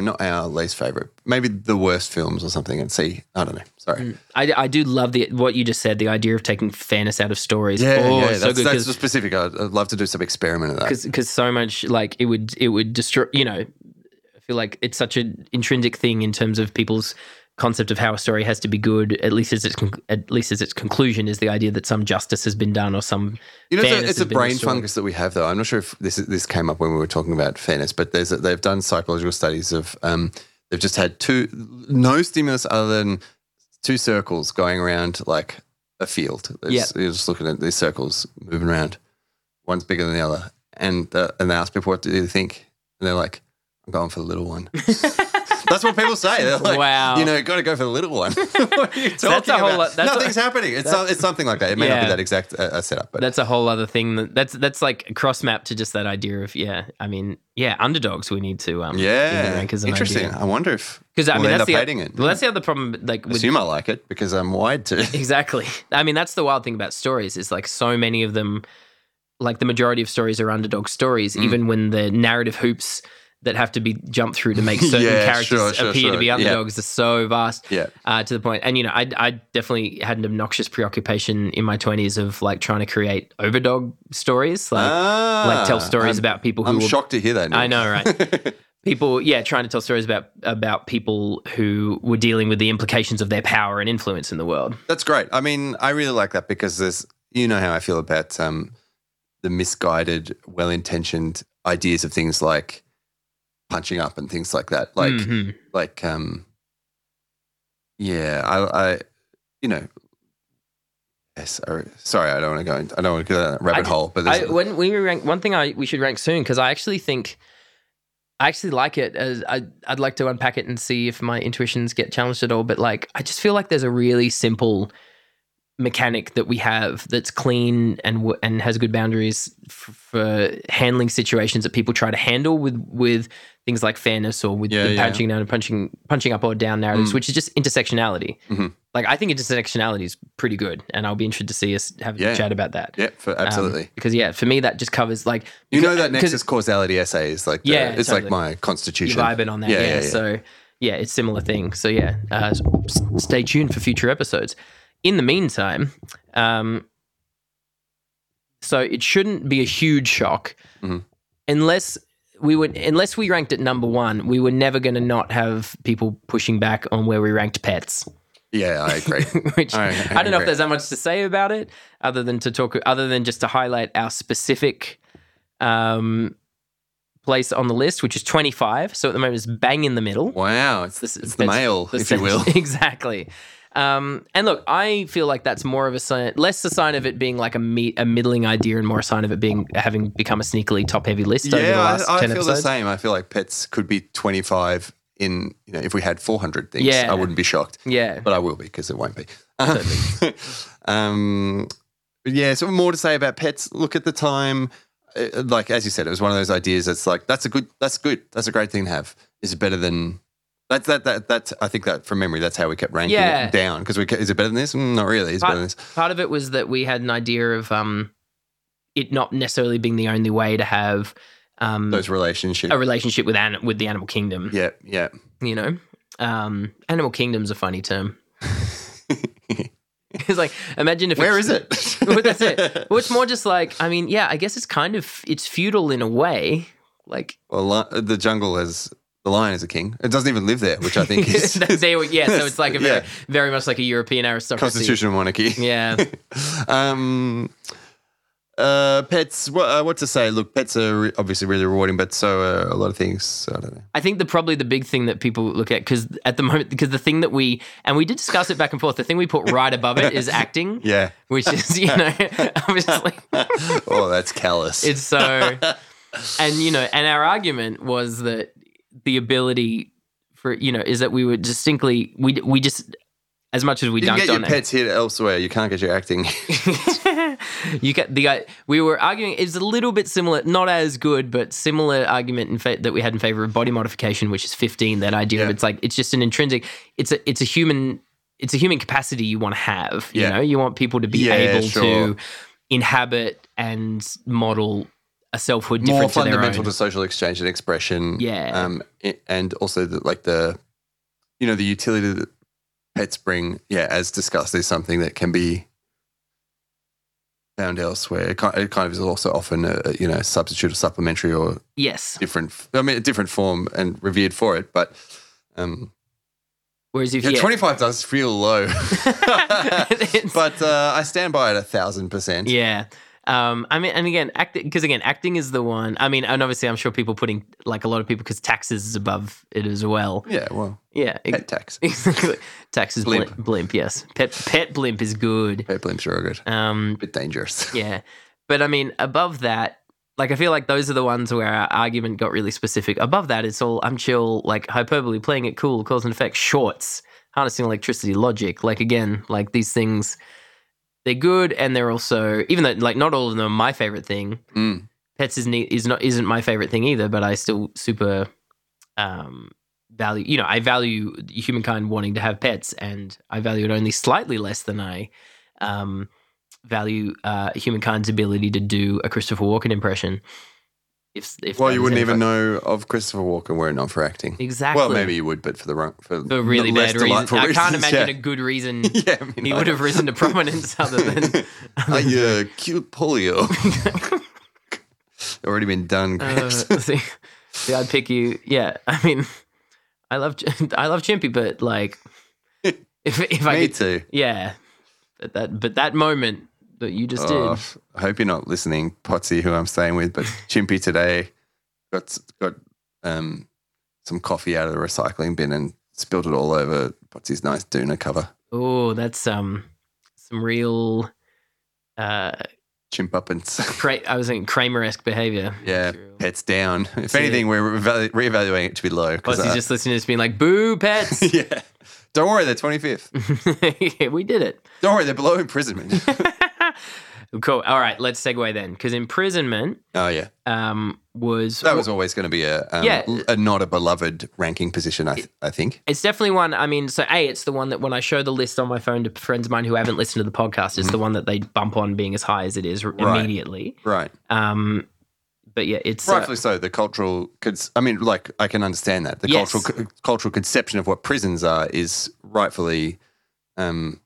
not our least favorite. Maybe the worst films or something. And see, I don't know. Sorry. Mm. I, I do love the what you just said, the idea of taking fairness out of stories. Yeah, oh, yeah. it's so That's, good that's specific. I'd, I'd love to do some experiment of that. because because so much like it would it would destroy you know i feel like it's such an intrinsic thing in terms of people's concept of how a story has to be good at least as its con- at least as its conclusion is the idea that some justice has been done or some You know, it's a, fairness it's a brain restored. fungus that we have, though. I'm not sure if this this came up when we were talking about fairness, but there's a, they've done psychological studies of um, they've just had two no stimulus other than two circles going around like a field. It's- You're just looking at these circles moving around. One's bigger than the other, and uh, and they ask people what do they think, and they're like, "I'm going for the little one." That's what people say. They're like, Wow. you know, got to go for the little one. what are you talking a whole about? lot- that's a- Nothing's happening. It's, it's something like that. It may not be that exact uh, uh, setup, but that's a whole other thing that, that's that's like a cross map to just that idea of yeah i mean yeah underdogs we need to um Yeah, rank as an interesting. idea. I wonder if because i mean that's the hating it. well that's the other problem like with assume I like it because I'm wide to. Exactly. I mean, that's the wild thing about stories is like so many of them, like the majority of stories are underdog stories, Mm. even when the narrative hoops that have to be jumped through to make certain Yeah, characters sure, sure, appear to sure. be Yeah. underdogs are so vast. Yeah. Uh, to the point, and you know, I, I definitely had an obnoxious preoccupation in my twenties of like trying to create overdog stories, like like tell Ah, stories I'm, about people who I'm were shocked to hear that. Nick. I know, right? people, yeah, trying to tell stories about about people who were dealing with the implications of their power and influence in the world. That's great. I mean, I really like that because there's, you know, how I feel about um, the misguided, well-intentioned ideas of things like punching up and things like that. Like, Mhm. like, um, yeah, I, I, you know. Yes, I- sorry, I don't want to go. In, I don't want to go down that rabbit I- hole. But I, when we rank, one thing I we should rank soon because I actually think I actually like it. As I, I'd like to unpack it and see if my intuitions get challenged at all. But like, I just feel like there's a really simple mechanic that we have that's clean and and has good boundaries f- for handling situations that people try to handle with with things like fairness or with, Yeah, yeah. punching down and punching punching up or down narratives, Mm. which is just intersectionality. Mhm. Like I think intersectionality is pretty good, and I'll be interested to see us have Yeah. a chat about that. yeah, for, Um, absolutely. because yeah, for me that just covers like You know that nexus causality essay is like, the, Yeah, it's totally. like my you're constitution. vibing on that. Yeah. So yeah, it's similar thing. So yeah, uh, stay tuned for future episodes. In the meantime, um, so it shouldn't be a huge shock Mhm. unless we would unless we ranked at number one, we were never going to not have people pushing back on where we ranked pets. Yeah, I agree. Which I- I, I don't know agree. if there's that much to say about it, other than to talk, other than just to highlight our specific um, place on the list, which is 25. So at the moment, it's bang in the middle. wow, it's, This- it's the male, the if you will. exactly. Um, and look, I feel like that's more of a sign, less a sign of it being like a, me, a middling idea, and more a sign of it being having become a sneakily top heavy list over the Yeah, last I, I ten feel episodes. the same. I feel like pets could be 25 in, you know, if we had 400 things, Yeah. I wouldn't be shocked. Yeah, But I will be because it won't be. um, yeah, so more to say about pets. Look at the time. uh, Like, as you said, it was one of those ideas that's like, that's a good, that's good. That's a great thing to have. Is it better than, that's that, that, that's, I think that from memory, that's how we kept ranking Yeah. it down. Because we, is it better than this? Mm, not really. Is it better than part, this? part of it was that we had an idea of um, it not necessarily being the only way to have um, Those relationships. a relationship with an, with the animal kingdom. yeah, yeah. You know, um, animal kingdom's a funny term. it's like imagine if Where is it? well, that's it. Well, it's more just like I mean, yeah, I guess it's kind of it's feudal in a way. Like Well, the jungle has the lion is a king. It doesn't even live there, which I think is they were, yeah, so it's like a very, Yeah. very much like a European aristocracy. constitutional monarchy. Yeah, um, uh, pets. What, uh, what to say? Look, pets are re- obviously really rewarding, but so are a lot of things. So I don't know. I think the probably the big thing that people look at because at the moment because the thing that we and we did discuss it back and forth. The thing we put right above it is acting, Yeah. which is you know obviously oh, that's callous. it's so and you know and our argument was that the ability for you know is that we would distinctly we we just as much as we you dunked get your on pets hit elsewhere. You can't get your acting. you get the guy we were arguing it's a little bit similar not as good but similar argument in fa- that we had in favor of body modification which is 15 that idea of it's like it's just an intrinsic it's a it's a human it's a human capacity you want to have you Yeah. know you want people to be Yeah, able sure. to inhabit and model a selfhood more different to their fundamental own. to social exchange and expression. Yeah. Um, and also the, like the, you know, the utility that pets bring. Yeah, as discussed, is something that can be found elsewhere. It kind, of is also often a, you know substitute or supplementary or yes. different. I mean, a different form and revered for it, but. Um, Whereas if yeah, yeah, 25 does feel low. But uh, I stand by it a thousand percent. Yeah. Um, I mean, and again, acting because again, acting is the one. I mean, and obviously, I'm sure people putting like a lot of people because taxes is above it as well. Yeah, well, Yeah, pet tax. exactly. Taxes Blimp. blimp. blimp, yes. Pet pet blimp is good. Pet blimps are good. Um, bit dangerous. yeah, but I mean, above that, like I feel like those are the ones where our argument got really specific. Above that, it's all I'm chill, like hyperbole, playing it cool, cause and effect, shorts, harnessing electricity, logic. Like again, like these things, they're good, and they're also even though like not all of them are my favorite thing. Mm. Pets is ne- is not isn't my favorite thing either, but I still super um value. You know, I value humankind wanting to have pets, and I value it only slightly less than I um value uh humankind's ability to do a Christopher Walken impression. If if Well, you wouldn't even know of Christopher Walken were it not for acting. exactly. Well, maybe you would, but for the wrong for, for really bad reasons. I can't reasons, imagine yeah. a good reason yeah, I mean, he I would have risen to prominence other than. Are you uh, cute polio? Already been done, Uh, see, see, I'd pick you. Yeah, I mean, I love I love Chimpy, but like, if if I Me could, too. yeah, but that but that moment that you just Oh, did, I hope you're not listening, Potsy, who I'm staying with. But Chimpy today got got um, some coffee out of the recycling bin and spilled it all over Potsy's nice Doona cover. oh, that's um some real uh, Chimp up and cra- I was thinking Kramer-esque behavior. yeah, pets down. If anything, we're revalu- reevaluating it to be low. 'cause, Plus, he's uh, just listening to this, being like, "Boo, pets! yeah. Don't worry, they're 25th. yeah, we did it." Don't worry, they're below imprisonment. Cool. All right, let's segue then, because imprisonment oh yeah, um was that was always going to be a um, Yeah. a not a beloved ranking position. I th- I think. It's definitely one. I mean, so a, it's the one that when I show the list on my phone to friends of mine who haven't listened to the podcast, it's the one that they bump on being as high as it is. Right. immediately. Right. Um, but yeah, it's uh, Rightfully so. The cultural, I mean, like I can understand that the Yes. cultural cultural conception of what prisons are is rightfully um,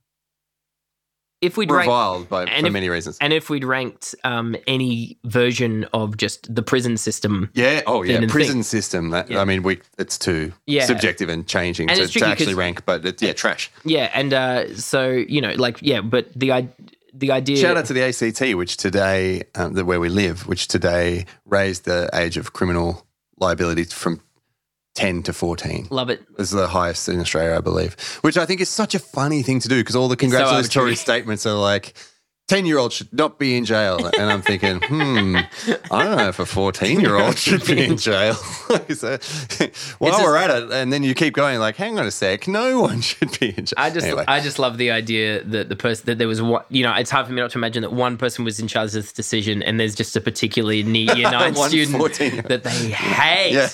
if we'd rank, reviled by and for if- many reasons. and if we'd ranked um, any version of just the prison system, yeah. Oh yeah. Prison system. That Yeah. I mean, we it's too Yeah. subjective and changing And to, to actually rank. But it, yeah, trash. yeah, and uh, so you know, like yeah, but the i- the idea. Shout out to the ACT, which today, um, the, where we live, which today raised the age of criminal liability from 10 to 14. Love it. is the highest in Australia, I believe, which I think is such a funny thing to do because all the congratulatory arbitrary. statements are like, 10 year old should not be in jail. And I'm thinking, hmm, I don't know if a 14 year old should be in jail. so, while just- we're at it, and then you keep going, like, hang on a sec, no one should be in jail. I just, Anyway. I just love the idea that the person that there was one. You know, it's hard for me not to imagine that one person was in charge of this decision, and there's just a particularly neat year nine student that they hate Yeah.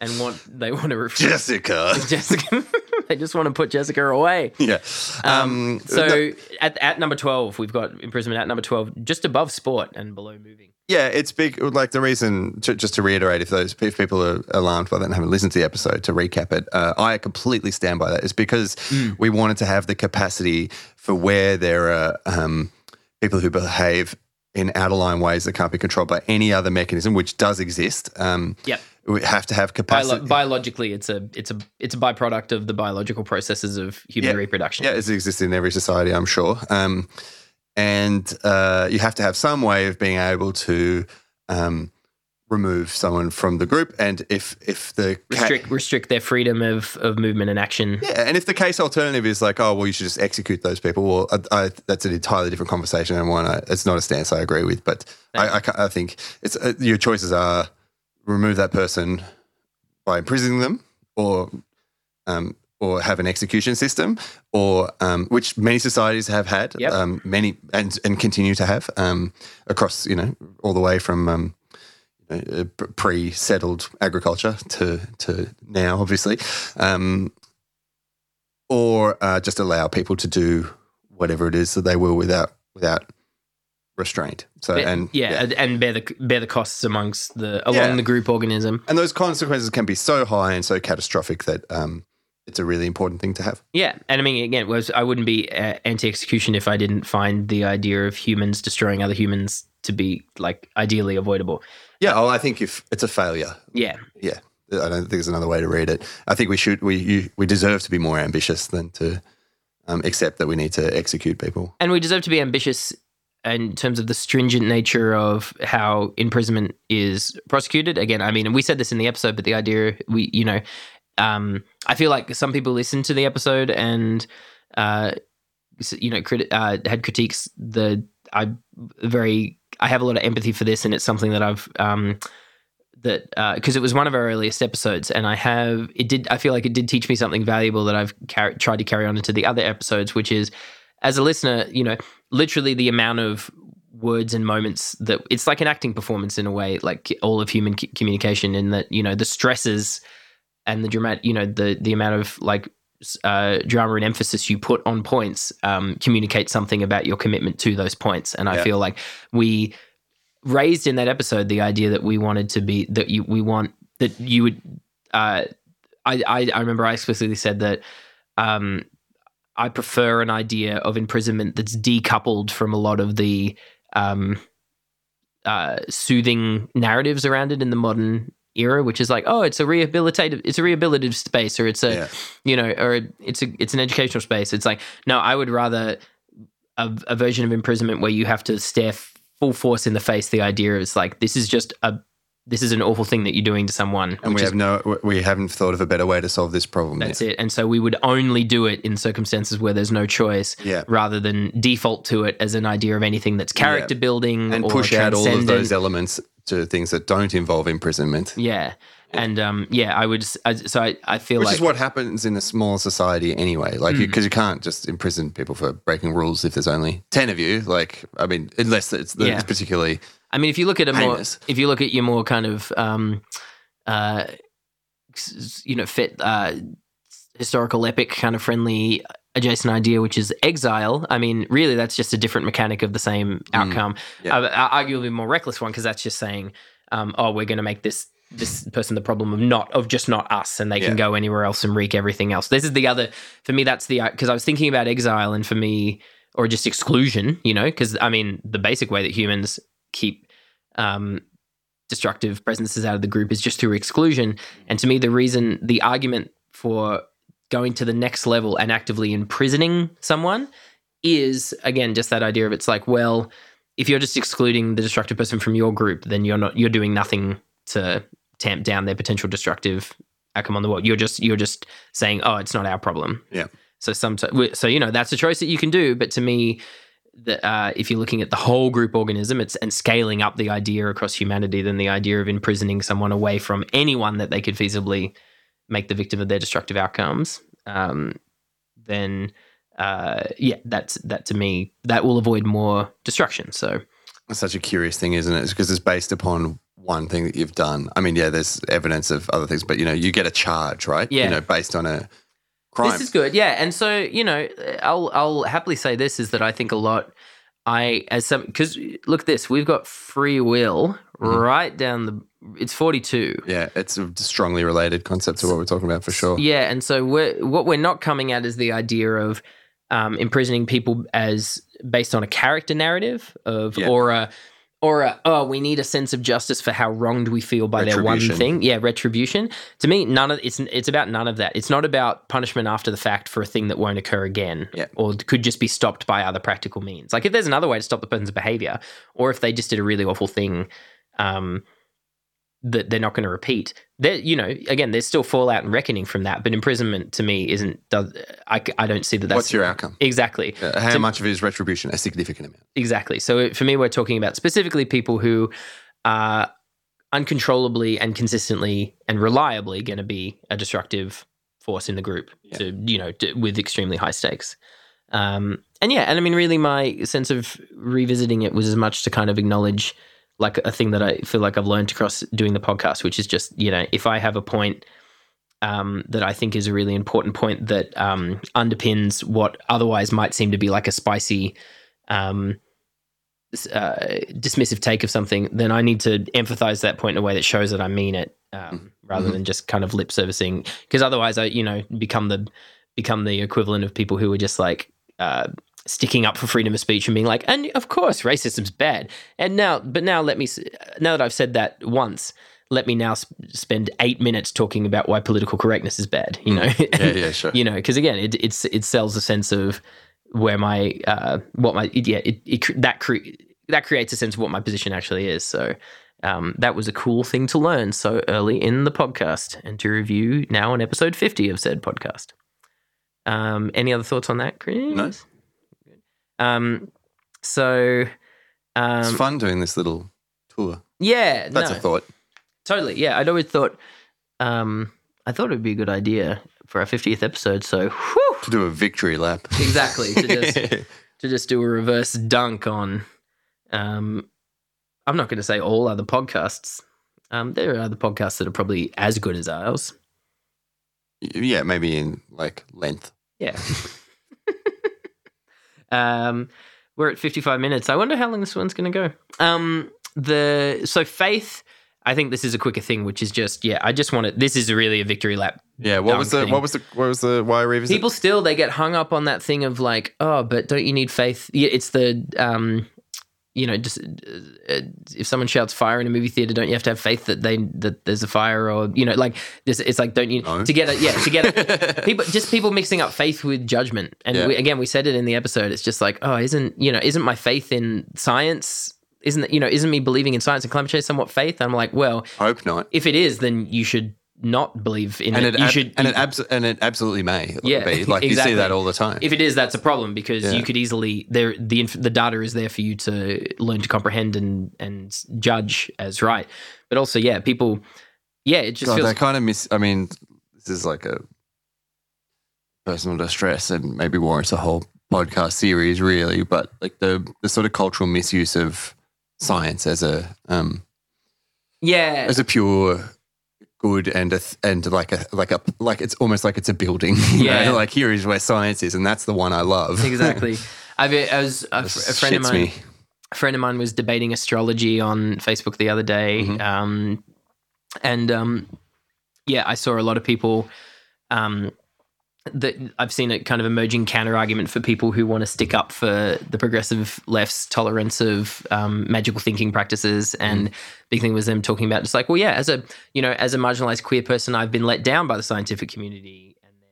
And want they want to refuse. Jessica. Jessica, they just want to put Jessica away. yeah. Um, So no- at, at number twelve, we've got imprisonment at number twelve, just above sport and below moving. Yeah, it's big. Like the reason, to, just to reiterate, if those if people are alarmed by that and haven't listened to the episode, to recap it, uh, I completely stand by that. It's because we wanted to have the capacity for where there are um, people who behave in out of line ways that can't be controlled by any other mechanism, which does exist. Um, Yep. We have to have capacity. Biolo- biologically, it's a it's a it's a byproduct of the biological processes of human Yeah. reproduction. Yeah, it exists in every society, I'm sure. Um, and uh, you have to have some way of being able to um, remove someone from the group. And if if the ca- Restrict restrict their freedom of, of movement and action. yeah, and if the case alternative is like, oh well, you should just execute those people. Well, I, I, that's an entirely different conversation and one. I, it's not a stance I agree with, but I, I, I think it's uh, your choices are remove that person by imprisoning them, or um, or have an execution system, or um, which many societies have had, Yep. um, many and and continue to have um, across you know all the way from. Um, you know, pre-settled agriculture to to now, obviously, um, or uh, just allow people to do whatever it is that they will without without restraint. So and yeah, and- and bear the bear the costs amongst the along Yeah. the group organism. and those consequences can be so high and so catastrophic that um, it's a really important thing to have. Yeah, and I mean, again, was I wouldn't be uh, anti-execution if I didn't find the idea of humans destroying other humans to be like ideally avoidable. Yeah, well, I think if it's a failure, Yeah, yeah, I don't think there's another way to read it. I think we should we you, we deserve to be more ambitious than to um, accept that we need to execute people. and we deserve to be ambitious in terms of the stringent nature of how imprisonment is prosecuted. Again, I mean, and we said this in the episode, but the idea we, you know, um, I feel like some people listen to the episode and, uh, you know, uh, had critiques. The I very I have a lot of empathy for this, and it's something that I've um, that because it was one of our earliest episodes, and I have it did I feel like it did teach me something valuable that I've car- tried to carry on into the other episodes, which is as a listener, you know, literally the amount of words and moments that it's like an acting performance in a way, like all of human c- communication, in that you know the stresses and the dramatic, you know, the the amount of like uh, drama and emphasis you put on points um, communicate something about your commitment to those points. And I Yeah. feel like we raised in that episode the idea that we wanted to be that you we want that you would. Uh, I, I I remember I explicitly said that. Um, I prefer an idea of imprisonment that's decoupled from a lot of the um, uh, soothing narratives around it in the modern era, which is like, oh, it's a rehabilitative, it's a rehabilitative space, or it's a, Yeah. you know, or it's a, it's an educational space. It's like, no, I would rather a, a version of imprisonment where you have to stare full force in the face. The idea is like, this is just a, this is an awful thing that you're doing to someone, And we have no, we haven't thought of a better way to solve this problem. that's yet. it. And so we would only do it in circumstances where there's no choice Yeah. rather than default to it as an idea of anything that's character building and or push out all of those elements to things that don't involve imprisonment. Yeah. And um, yeah, I would. I, so I, I feel like Which like is what happens in a small society anyway. Like, Mm. because you, can't just imprison people for breaking rules if there's only 10 of you. Like, I mean, unless it's, Yeah. it's particularly. I mean, if you look at a more, if you look at your more kind of, um, uh, you know, fit uh, historical epic kind of friendly adjacent idea, which is exile. I mean, really, that's just a different mechanic of the same outcome. yeah. Uh, uh, arguably more reckless one because that's just saying, um, oh, we're going to make this this person the problem of not of just not us, and they Yeah. can go anywhere else and wreak everything else. This is the other for me. That's the because I was thinking about exile, and for me, or just exclusion. You know, because I mean, the basic way that humans keep um, destructive presences out of the group is just through exclusion. And to me, the reason, the argument for going to the next level and actively imprisoning someone is again just that idea of it's like, well, if you're just excluding the destructive person from your group, then you're not you're doing nothing to tamp down their potential destructive outcome on the world. You're just you're just saying, oh, it's not our problem. Yeah. So some so you know that's a choice that you can do, but to me, that uh, if you're looking at the whole group organism, it's and scaling up the idea across humanity, then the idea of imprisoning someone away from anyone that they could feasibly make the victim of their destructive outcomes, um, then uh, yeah, that's that to me that will avoid more destruction. So It's such a curious thing, isn't it? It's because it's based upon one thing that you've done. I mean, yeah, there's evidence of other things, but you know, you get a charge, right? Yeah. You know, based on a crime. This is good, yeah. And so you know, I'll I'll happily say this is that I think a lot. I as some because look at this, we've got free will right down the. It's forty two. yeah, it's a strongly related concept to what we're talking about for sure. Yeah, and so we're, what we're not coming at is the idea of um, imprisoning people as based on a character narrative of Yeah. or a or a, oh we need a sense of justice for how wronged we feel by their one thing. Yeah, retribution. To me, none of it's it's about none of that. It's not about punishment after the fact for a thing that won't occur again, Yeah. or could just be stopped by other practical means. Like if there's another way to stop the person's behavior, or if they just did a really awful thing. Um, that they're not going to repeat. There, you know, again, there's still fallout and reckoning from that, but imprisonment to me isn't. Does I, I don't see that. That's What's your outcome? exactly Uh, how much of it is retribution? A significant amount. exactly? So it- for me, we're talking about specifically people who are uncontrollably and consistently and reliably going to be a destructive force in the group. Yeah. To you know, to, with extremely high stakes. Um, and yeah, and I mean, really, my sense of revisiting it was as much to kind of acknowledge like a thing that I feel like I've learned across doing the podcast, which is just, you know, if I have a point um, that I think is a really important point that um, underpins what otherwise might seem to be like a spicy um, uh, dismissive take of something, then I need to emphasize that point in a way that shows that I mean it, Mm-hmm. um, rather than just kind of lip servicing. Because otherwise, I you know become the become the equivalent of people who are just like. Uh, sticking up for freedom of speech and being like, and of course, racism's bad. And now, but now let me, now that I've said that once, let me now sp- spend eight minutes talking about why political correctness is bad. You know. Yeah, yeah, sure. you know, because again, it it's it sells a sense of where my uh what my yeah it, it that cre- that creates a sense of what my position actually is. So. Um, that was a cool thing to learn so early in the podcast and to review now on episode 50 of said podcast. Um, any other thoughts on that, Chris? No. Um, so, um, it's fun doing this little tour. yeah, That's no, a thought. totally. Yeah, I'd always thought, um, I thought it would be a good idea for our 50th episode. So, whew, To do a victory lap. exactly to just to just do a reverse dunk on. Um, I'm not going to say all other podcasts. Um, there are other podcasts that are probably as good as ours. yeah, maybe in like length. Yeah. um, we're at 55 minutes. I wonder how long this one's going to go. Um, the so faith. I think this is a quicker thing, which is just yeah. I just want to. This is really a victory lap. Yeah. What was the Dunk what was the what was the why revisit? People still they get hung up on that thing of like, oh, but don't you need faith? Yeah, it's the um, you know, just uh, if someone shouts fire in a movie theater, don't you have to have faith that they that there's a fire or you know, like this? It's like don't you No. to get it? Yeah, to get it. people just people mixing up faith with judgment and Yeah. we, again we said it in the episode it's just like oh isn't you know isn't my faith in science isn't you know isn't me believing in science and climate change somewhat faith i'm like well Hope not. if it is then you should not believe in And it, it, you should and you- it abs- and it absolutely may Yeah, be like you see that all the time. if it is that's a problem because Yeah. you could easily there the inf- the data is there for you to learn to comprehend and and judge as right but also yeah people yeah it just God, feels they kind of miss. I mean, this is like a personal distress, and maybe warrants a whole podcast series, really. But like the the sort of cultural misuse of science as a um yeah as a pure good and a th- and like a like a like it's almost like it's a building. you know? Yeah. like here is where science is, and that's the one I love. exactly I've, I was a, fr- a friend of mine me. a friend of mine was debating astrology on Facebook the other day, Mhm. um, and um, yeah, I saw a lot of people. Um, that I've seen a kind of emerging counter argument for people who want to stick up for the progressive left's tolerance of um, magical thinking practices. And big thing was them talking about just like, well, yeah, as a you know, as a marginalized queer person, I've been let down by the scientific community and their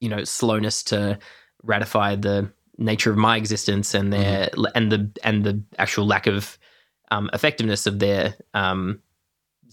you know slowness to ratify the nature of my existence and their and the and the actual lack of um, effectiveness of their um,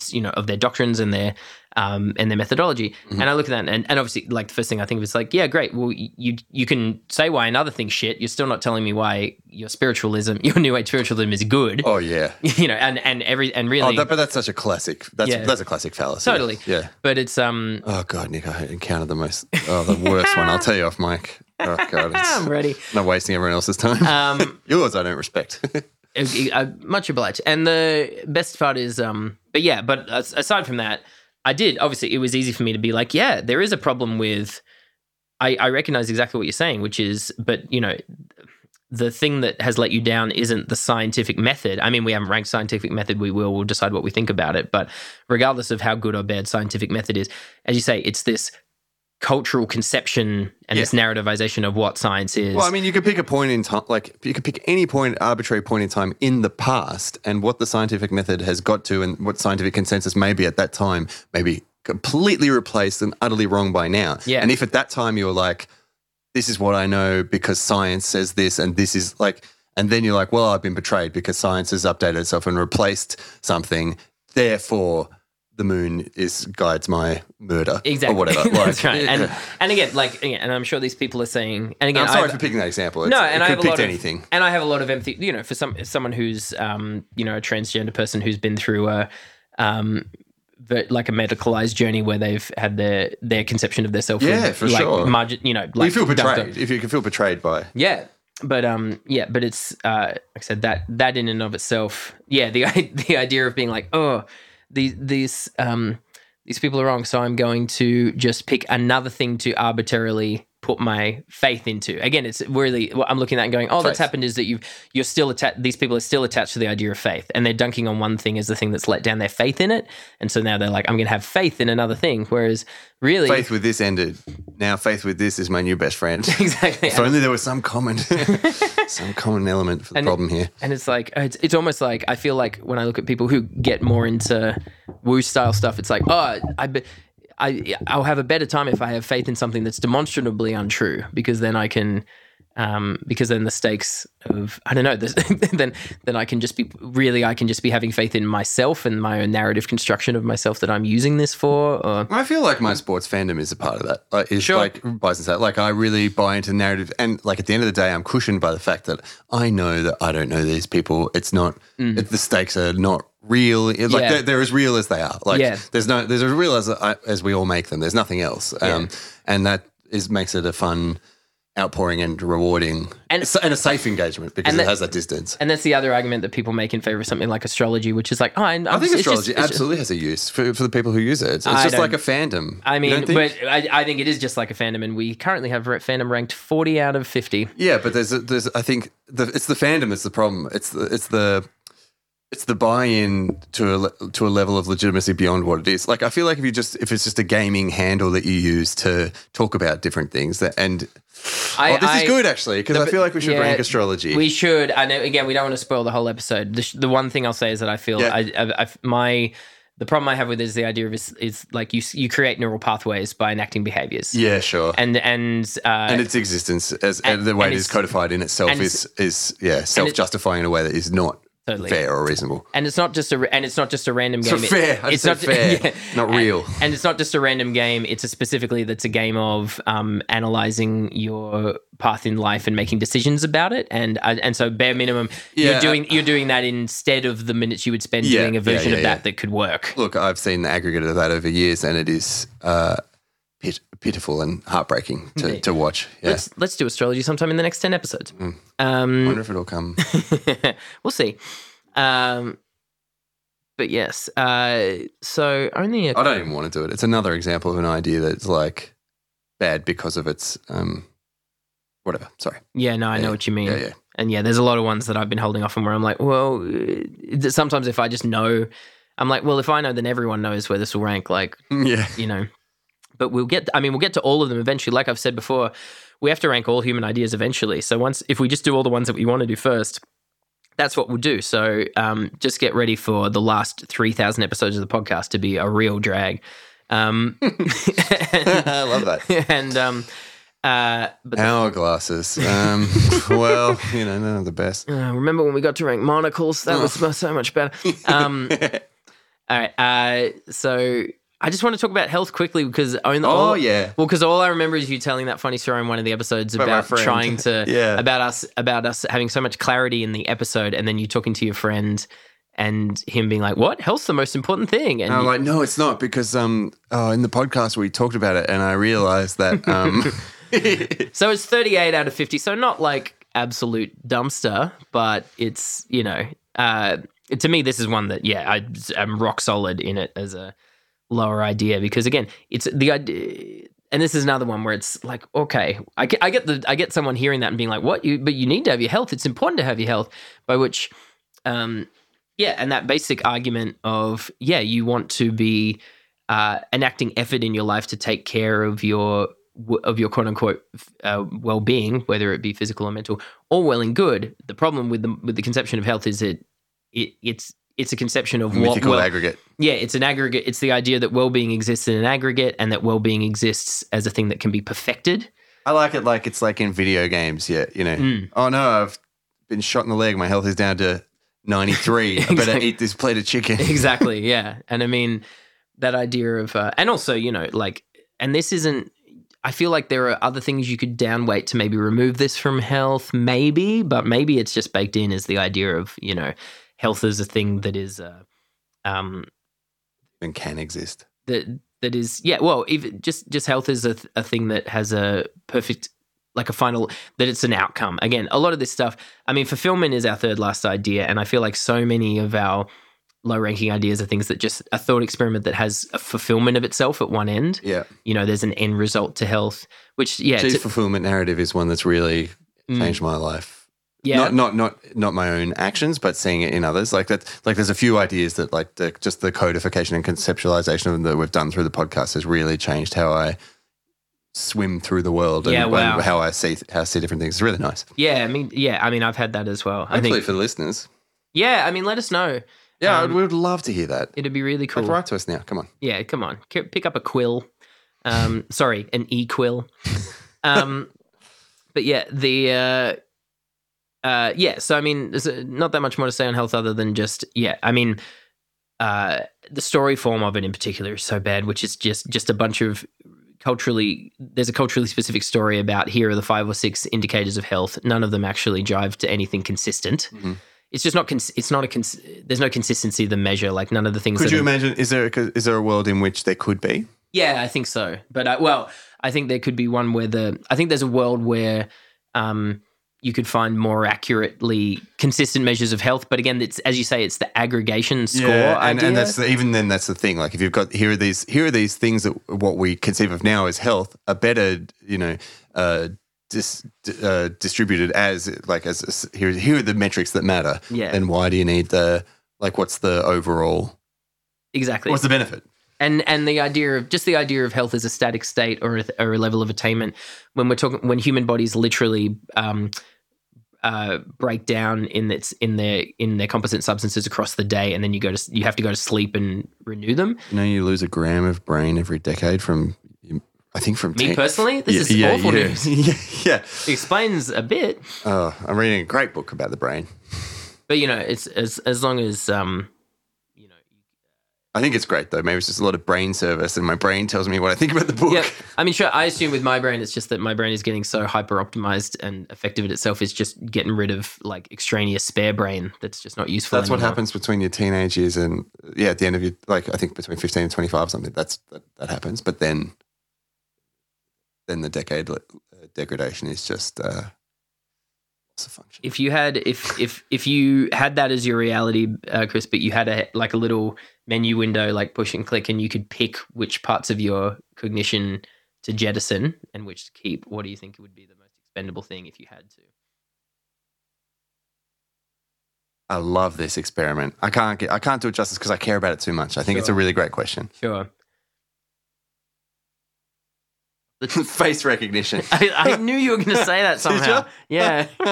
you know of their doctrines and their um, and their methodology. Mhm. And I look at that and, and obviously like the first thing I think of is like yeah great well you you can say why another thing's shit you're still not telling me why your spiritualism your new age spiritualism is good Oh yeah. you know and and every and Oh, really that, but that's such a classic. That's Yeah. that's a classic fallacy. Totally. Yeah. but it's um Oh god, Nick, I encountered the most, oh, the worst one. I'll tell you off mic. Oh god, I'm ready not wasting everyone else's time. um Yours, I don't respect. I- much obliged. And the best part is, um, but yeah, but aside from that, I did obviously it was easy for me to be like, yeah, there is a problem with. I, I recognize exactly what you're saying, which is, but you know, the thing that has let you down isn't the scientific method. I mean, we haven't ranked scientific method. We will. We'll decide what we think about it. But regardless of how good or bad scientific method is, as you say, it's this cultural conception and this narrativization of what science is. well, I mean, you could pick a point in time, like you could pick any point, arbitrary point in time in the past, and what the scientific method has got to, and what scientific consensus may be at that time, maybe completely replaced and utterly wrong by now. Yeah. And if at that time you were like, "This is what I know because science says this," and this is like, and then you're like, "Well, I've been betrayed because science has updated itself and replaced something." Therefore, the moon is guides my murder, Exactly. or whatever. That's Like, right. And and again, like again, and I'm sure these people are saying, and again, I'm sorry I've- for picking that example. It's, no, and I have a lot of anything. and I have a lot of empathy. You know, for some someone who's um, you know, a transgender person who's been through a um, like a medicalized journey where they've had their their conception of their self, Yeah, for like, sure. Margin, you know, like you feel betrayed. If you can feel betrayed by, yeah, but um, yeah, but it's uh, like I said that that in and of itself, yeah, the the idea of being like, oh, these these um these people are wrong, so I'm going to just pick another thing to arbitrarily put my faith into. Again, it's really what I'm looking at and going, oh, that's happened is that you've you're still attached. These people are still attached to the idea of faith, and they're dunking on one thing as the thing that's let down their faith in it, and so now they're like, I'm going to have faith in another thing. Whereas really, Faith with this ended. Now faith with this is my new best friend. exactly. if only there was some common, some common element for the And- problem here. And it's like it's, it's almost like I feel like when I look at people who get more into woo style stuff, it's like oh I. Be, I, I'll have a better time if I have faith in something that's demonstrably untrue because then I can um, because then the stakes of I don't know this, then then I can just be really I can just be having faith in myself and my own narrative construction of myself that I'm using this for or I feel like my sports fandom is a part of that. Like, is Sure. like buys into that. Like I really buy into narrative, and like at the end of the day, I'm cushioned by the fact that I know that I don't know these people. It's not it, the stakes are not real. It's like Mm. Yeah. they're, they're as real as they are. Like Yeah. there's no there's as real as as we all make them. There's nothing else. Um, and that is makes it a fun outpouring and rewarding And- and, a safe engagement because and it has that distance. and that's the other argument that people make in favor of something like astrology, which is like oh I, I think astrology absolutely has a use for, for the people who use it. It's, it's just like a fandom. I mean, but I, I think it is just like a fandom, and we currently have fandom ranked 40 out of 50. Yeah, but there's a, there's I think the, it's the fandom that's the problem. It's the it's the it's the buy-in to a to a level of legitimacy beyond what it is. Like I feel like if you just if it's just a gaming handle that you use to talk about different things that and I, oh, this I- is good actually because I feel like we should yeah, rank astrology. We should. I know. Again, we don't want to spoil the whole episode. The, the one thing I'll say is that I feel Yeah. I, I, I, my the problem I have with it is the idea of is, is like you you create neural pathways by enacting behaviors. yeah, sure. And and uh, and its existence as and- and the way it is codified in itself is is yeah self-justifying in a way that is not Totally. fair or reasonable. and it's not just a and it's not just a random It's game. not fair. I it's not fair, not real. And, it's not just a random game. It's a specifically that's a game of um, analyzing your path in life and making decisions about it. And uh, and so bare minimum, Yeah. you're doing you're doing that instead of the minutes you would spend Yeah, doing a version yeah, of that yeah. that could work. Look, I've seen the aggregate of that over years, and it is uh, pitiful and heartbreaking to, to watch. Yeah, Let's let's do astrology sometime in the next ten episodes. I Um, wonder if it'll come. we'll see. Um, but yes, uh, so only I don't even want to do it. It's another example of an idea that's like bad because of its um, whatever. Sorry. yeah. No, I know what you mean. Yeah, yeah. And yeah, there's a lot of ones that I've been holding off on where I'm like, well, uh, sometimes if I just know, I'm like, well, if I know, then everyone knows where this will rank. Like, Yeah. you know, but we'll get, I mean, we'll get to all of them eventually. Like I've said before, we have to rank all human ideas eventually. So once, if we just do all the ones that we want to do first, that's what we'll do. So um, just get ready for the last 3,000 episodes of the podcast to be a real drag. Um, I love that. and, um, uh, but Hourglasses. Um, well, you know, none of the best. Uh, remember when we got to rank monocles? That was so much better. Um, all right. Uh, so I just want to talk about health quickly because only, Oh, all, yeah. Well, because all I remember is you telling that funny story in one of the episodes About about trying to Yeah. about us about us having so much clarity in the episode, and then you talking to your friend and him being like, "What? Health's the most important thing." And And I'm you- like, no, it's not because um, oh, in the podcast we talked about it, and I realized that um, so it's thirty eight out of fifty. So not like absolute dumpster, but it's you know, uh, to me this is one that yeah, I, I'm rock solid in it as a lower idea because again, it's the idea. And this is another one where it's like, okay, I get, I get the, I get someone hearing that and being like, "What? You, but you need to have your health. It's important to have your health." By which, um, yeah, and that basic argument of yeah, you want to be uh, enacting effort in your life to take care of your of your quote unquote uh, well being, whether it be physical or mental, all well and good. The problem with the with the conception of health is that it it's it's a conception of what well, aggregate. yeah, it's an aggregate. It's the idea that well being exists in an aggregate, and that well being exists as a thing that can be perfected. I like it like it's like in video games. Yeah, you know. Mm. Oh no, I've been shot in the leg. My health is down to ninety three. I better eat this plate of chicken. exactly yeah and i mean that idea of uh, and also you know like and this isn't i feel like there are other things you could downweight to maybe remove this from health maybe but maybe it's just baked in as the idea of you know health is a thing that is uh, um and can exist. that that is yeah well even just just health is a, th- a thing that has a perfect like a final that it's an outcome again a lot of this stuff i mean fulfillment is our third last idea and i feel like so many of our low ranking ideas are things that just a thought experiment that has a fulfillment of itself at one end. Yeah. You know, there's an end result to health, which yeah, Chief to- fulfillment narrative is one that's really Mm. changed my life. Yeah, Not not not not my own actions, but seeing it in others. Like that. Like there's a few ideas that like the, just the codification and conceptualization of them that we've done through the podcast has really changed how I swim through the world and, Yeah, wow. and how I see how I see different things. It's really nice. yeah. I mean, yeah. I mean, I've had that as well. I think. for the listeners. Yeah, I mean, let us know. Yeah, Um, we would love to hear that. It'd be really cool. Like, write to us now. Come on. Yeah, come on. Pick up a quill. Um, sorry, an e quill. Um, but yeah, the uh, uh, yeah. So I mean, there's uh, not that much more to say on health other than just yeah. I mean, uh, the story form of it in particular is so bad, which is just just a bunch of culturally. There's a culturally specific story about here are the five or six indicators of health. None of them actually drive to anything consistent. Mhm. It's just not. Cons- it's not a. Cons- there's no consistency of the measure. Like none of the things. Could you are- imagine? Is there a, is there a world in which there could be? Yeah, I think so. But I, well, I think there could be one where the I think there's a world where um, you could find more accurately consistent measures of health. But again, it's as you say, it's the aggregation score and, idea. and that's the, even then that's the thing. Like if you've got here are these here are these things that what we conceive of now as health are better, you know, uh, dis, uh, distributed as like as, as here here are the metrics that matter. Yeah. Then why do you need the like what's the overall exactly. what's the benefit? And and the idea of just the idea of health as a static state or a, or a level of attainment when we're talking when human bodies literally um, uh, break down in its in their in their composite substances across the day and then you go to you have to go to sleep and renew them You know, you lose a gram of brain every decade from I think from me 10 personally this Yeah, is yeah, awful yeah. news yeah, yeah. It explains a bit Oh, I'm reading a great book about the brain. but you know it's as as long as um I think it's great though. Maybe it's just a lot of brain service, and my brain tells me what I think about the book. yeah i mean sure i assume with my brain it's just that my brain is getting so hyper optimized and effective at itself it's just getting rid of like extraneous spare brain that's just not useful That's what happens between your teenage years and yeah, at the end of your like I think between fifteen and twenty five or something. That's that, that happens. But then, then the decade uh, degradation is just uh, loss of function. if you had if if if you had that as your reality uh, chris but you had a like a little menu window like push and click and you could pick which parts of your cognition to jettison and which to keep what do you think would be the most expendable thing if you had to I love this experiment. I can't get I can't do it justice because I care about it too much. I think it's a really great question. sure Face recognition. I, I knew you were going to say that somehow. Yeah. I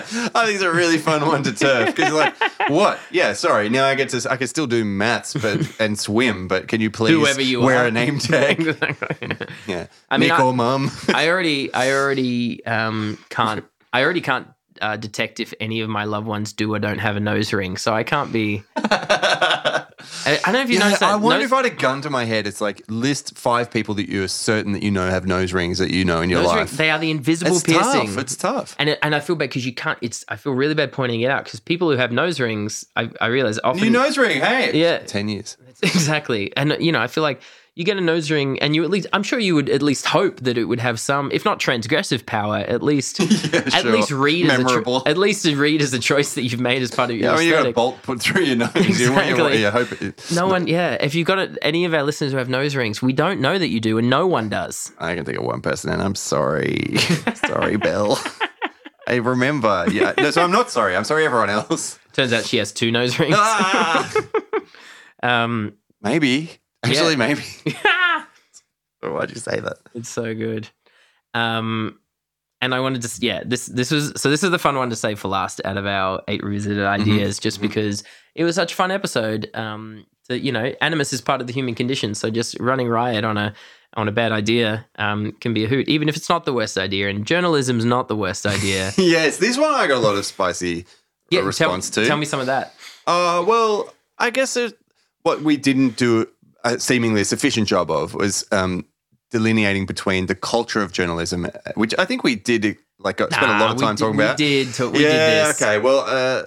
think it's a really fun one to turf because you're like, what? Yeah, sorry. Now I get to I can still do maths, but and swim, but can you please Whoever you wear are. a name tag? exactly. yeah, I mean, Nick I- or mum. I already, I already um, can't. I already can't uh, detect if any of my loved ones do or don't have a nose ring, so I can't be. I, don't know if you Yeah, noticed that. I wonder nose, if I had a gun to my head. It's like list five people that you are certain that you know have nose rings that you know in your nose life. ring, they are the invisible it's piercing. tough. It's tough. and it, and I feel bad because you can't. It's I feel really bad pointing it out because people who have nose rings, I, I realize often New nose ring. Hey, Yeah. ten years. exactly, and you know I feel like you get a nose ring, and you at least I'm sure you would at least hope that it would have some, if not transgressive power, at least Yeah, at sure. least read memorable. as a cho- at least read as a choice that you've made as part of your yeah, when you got a bolt put through your nose, you, want- you, want- Exactly. you hope it. No one, yeah. If you've got it, any of our listeners who have nose rings, we don't know that you do, and no one does. I can think of one person, and I'm sorry. sorry, Belle. I remember. Yeah. No, so I'm not sorry. I'm sorry, everyone else. Turns out she has two nose rings. Ah! um, maybe. Actually, Yeah. maybe. Why'd you say that? it's so good. Um, and I wanted to, yeah, this this was so this is the fun one to save for last out of our eight revisited ideas, just mhm. because it was such a fun episode. Um, that you know, animus is part of the human condition, so just running riot on a on a bad idea um, can be a hoot, even if it's not the worst idea. And journalism's not the worst idea. yes, this one I got a lot of spicy uh, yeah, response tell, to. Tell me some of that. Uh, well, I guess it, what we didn't do a seemingly sufficient job of was um, delineating between the culture of journalism, which I think we did like uh, spent a lot Nah, of time did- talking we about. Did talk, we yeah, did this. okay. Well, uh,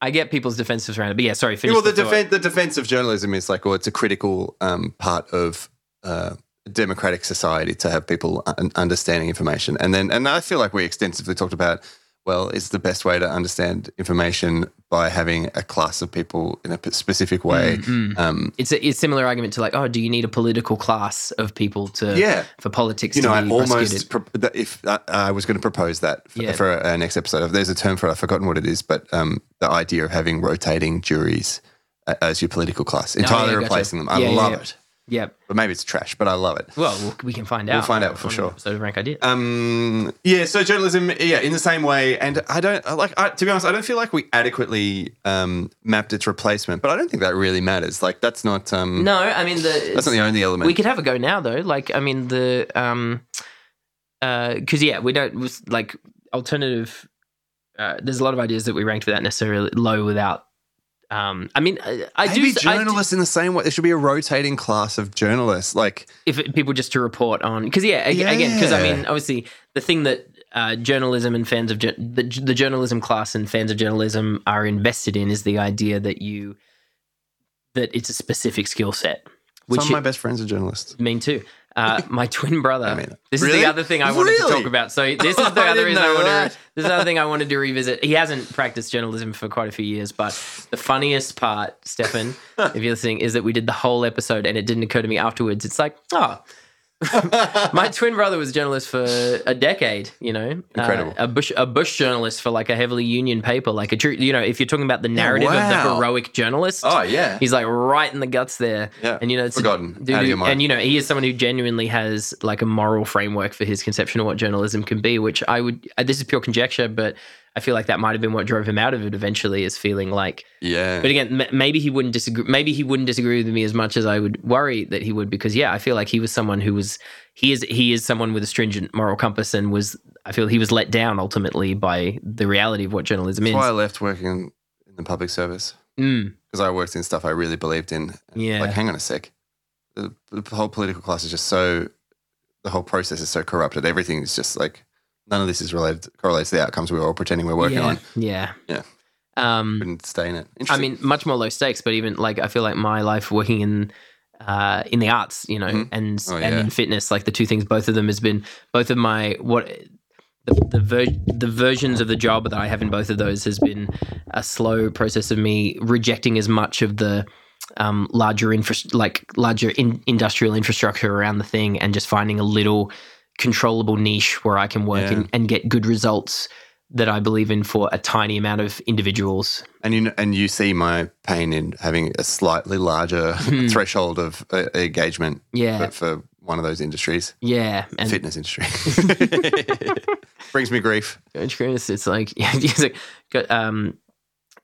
I get people's defensives around it, but yeah, sorry. Finish well, the, the thought. defen- the defense of journalism is like, well, it's a critical um, part of uh, democratic society to have people un- understanding information, and then and I feel like we extensively talked about well, is the best way to understand information by having a class of people in a specific way. Mm, mm. Um, It's a, it's a similar argument to like, oh, do you need a political class of people to yeah. for politics You to know, I almost pro- that if uh, I was going to propose that for, Yeah. for our next episode. There's a term for it. I've forgotten what it is, but um, the idea of having rotating juries uh, as your political class, entirely Oh, yeah, gotcha. replacing them. I Yeah, love it. Yeah. But maybe it's trash, but I love it. Well, we'll- we can find out. We'll find out for sure. So Rank Idea. Um, yeah, so journalism, yeah, in the same way, and I don't like. I, to be honest, I don't feel like we adequately um, mapped its replacement, but I don't think that really matters. Like, that's not. Um, no, I mean the that's not the only element. we could have a go now though. Like, I mean the um, because yeah, we don't like alternative. Uh, there's a lot of ideas that we ranked without necessarily low without. Um, I mean, I, I do. Maybe I do- journalists in the same way. There should be a rotating class of journalists. Like, if it, people just to report on because yeah, ag- again because I mean obviously the thing that uh, journalism and fans of jour- the, the journalism class and fans of journalism are invested in is the idea that you that it's a specific skill set which some of my best friends are journalists. mean too uh, my twin brother. I mean, this is the other thing I wanted to talk about. So this is the other reason I to, this is the other thing I wanted to revisit. He hasn't practiced journalism for quite a few years but the funniest part Stefan if you're listening is that we did the whole episode and it didn't occur to me afterwards. It's like oh my twin brother was a journalist for a decade, you know. Incredible. Uh, a Bush a Bush journalist for like a heavily union paper, like a true, you know, if you're talking about the narrative of the heroic journalist. Oh yeah, He's like right in the guts there. Yeah. And you know, it's a Forgotten. dude Out of who- your mind. and you know, he is someone who genuinely has like a moral framework for his conception of what journalism can be, which I would uh, this is pure conjecture, but I feel like that might have been what drove him out of it eventually is feeling like yeah. but again, m- maybe he wouldn't disagree. Maybe he wouldn't disagree with me as much as I would worry that he would, because yeah, I feel like he was someone who was he is he is someone with a stringent moral compass, and was I feel he was let down ultimately by the reality of what journalism That's is. why I left working in the public service Mm, because I worked in stuff I really believed in. Yeah. Like, hang on a sec. The, the whole political class is just so. The whole process is so corrupted. Everything is just like none of this is related correlates to the outcomes we were all pretending we're working yeah, on. yeah, Yeah. Um, Couldn't stay in it. I mean, much more low stakes, but even like I feel like my life working in uh, in the arts, you know, Mhm. and Oh, and in fitness, like the two things, both of them has been both of my what the the, ver- the versions of the job that I have in both of those has been a slow process of me rejecting as much of the um, larger infra- like larger in- industrial infrastructure around the thing, and just finding a little controllable niche where I can work Yeah. and, and get good results that I believe in for a tiny amount of individuals. and you and you see my pain in having a slightly larger Hmm. threshold of uh, engagement Yeah, for, for one of those industries, yeah, and fitness industry. Brings me grief. Coach Chris, it's like, yeah, it's like, um,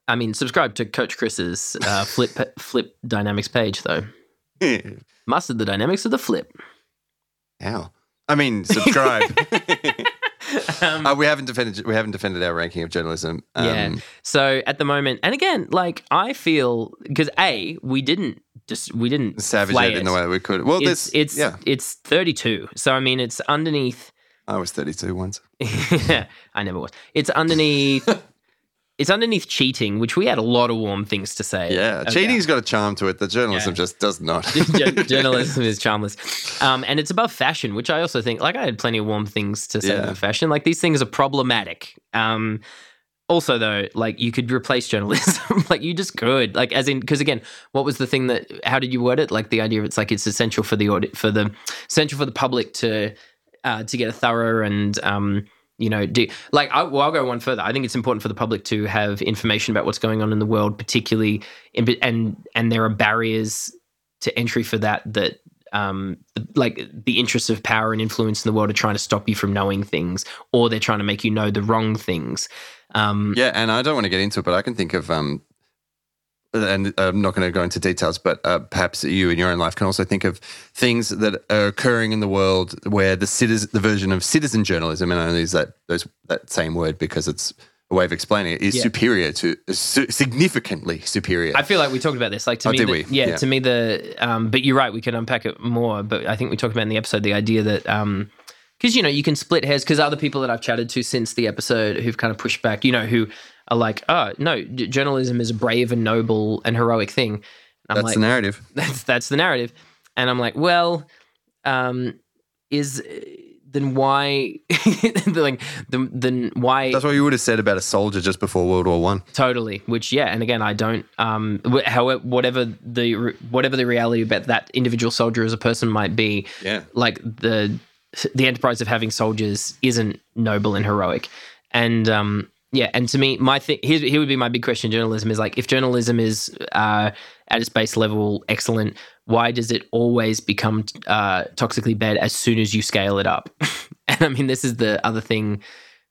I mean, subscribe to Coach Chris's uh, flip flip dynamics page though. Mastered the dynamics of the flip. How? I mean, subscribe. Um, uh, we haven't defended we haven't defended our ranking of journalism. Um, Yeah. so at the moment, and again, like I feel because a we didn't just we didn't savage flay it in the way that we could. Well, It's this it's yeah. it's thirty two. So I mean, it's underneath. I was 32 once. yeah, I never was. It's underneath. It's underneath cheating, which we had a lot of warm things to say. Yeah, about. cheating's got a charm to it. The journalism Yeah. just does not. Jour- journalism is charmless. Um, and it's above fashion, which I also think, like, I had plenty of warm things to say Yeah. about fashion. Like, these things are problematic. Um, also, though, like, you could replace journalism. like, you just could. Like, as in, because again, what was the thing that, how did you word it? Like, the idea of it's like it's essential for the audit, for the, essential for the public to, uh, to get a thorough and, um, you know, do like I, well, I'll go one further. I think it's important for the public to have information about what's going on in the world, particularly in, and and there are barriers to entry for that that um like the interests of power and influence in the world are trying to stop you from knowing things, or they're trying to make you know the wrong things. Um, Yeah, and I don't want to get into it, but I can think of um, and I'm not going to go into details, but uh, perhaps you in your own life can also think of things that are occurring in the world where the citizen, the version of citizen journalism, and I only use that those that same word because it's a way of explaining it, is Yeah. superior to su- significantly superior. I feel like we talked about this. Like to Oh, me, did the- we? Yeah, Yeah. to me the. Um, but you're right. We can unpack it more. But I think we talked about in the episode the idea that um, because you know you can split hairs. Because other people that I've chatted to since the episode who've kind of pushed back, you know, who are like, oh no, j- journalism is a brave and noble and heroic thing. And I'm That's like, the narrative. that's that's the narrative and i'm like well um is then why like the, then why That's what you would have said about a soldier just before World War One. Totally. Which, yeah, and again, I don't. Um, however, whatever the whatever the reality about that individual soldier as a person might be, Yeah. like the the enterprise of having soldiers isn't noble and heroic, and um, yeah, and to me, my thing here, here would be my big question: in journalism is like if journalism is uh, at its base level excellent, why does it always become uh, toxically bad as soon as you scale it up? and I mean, this is the other thing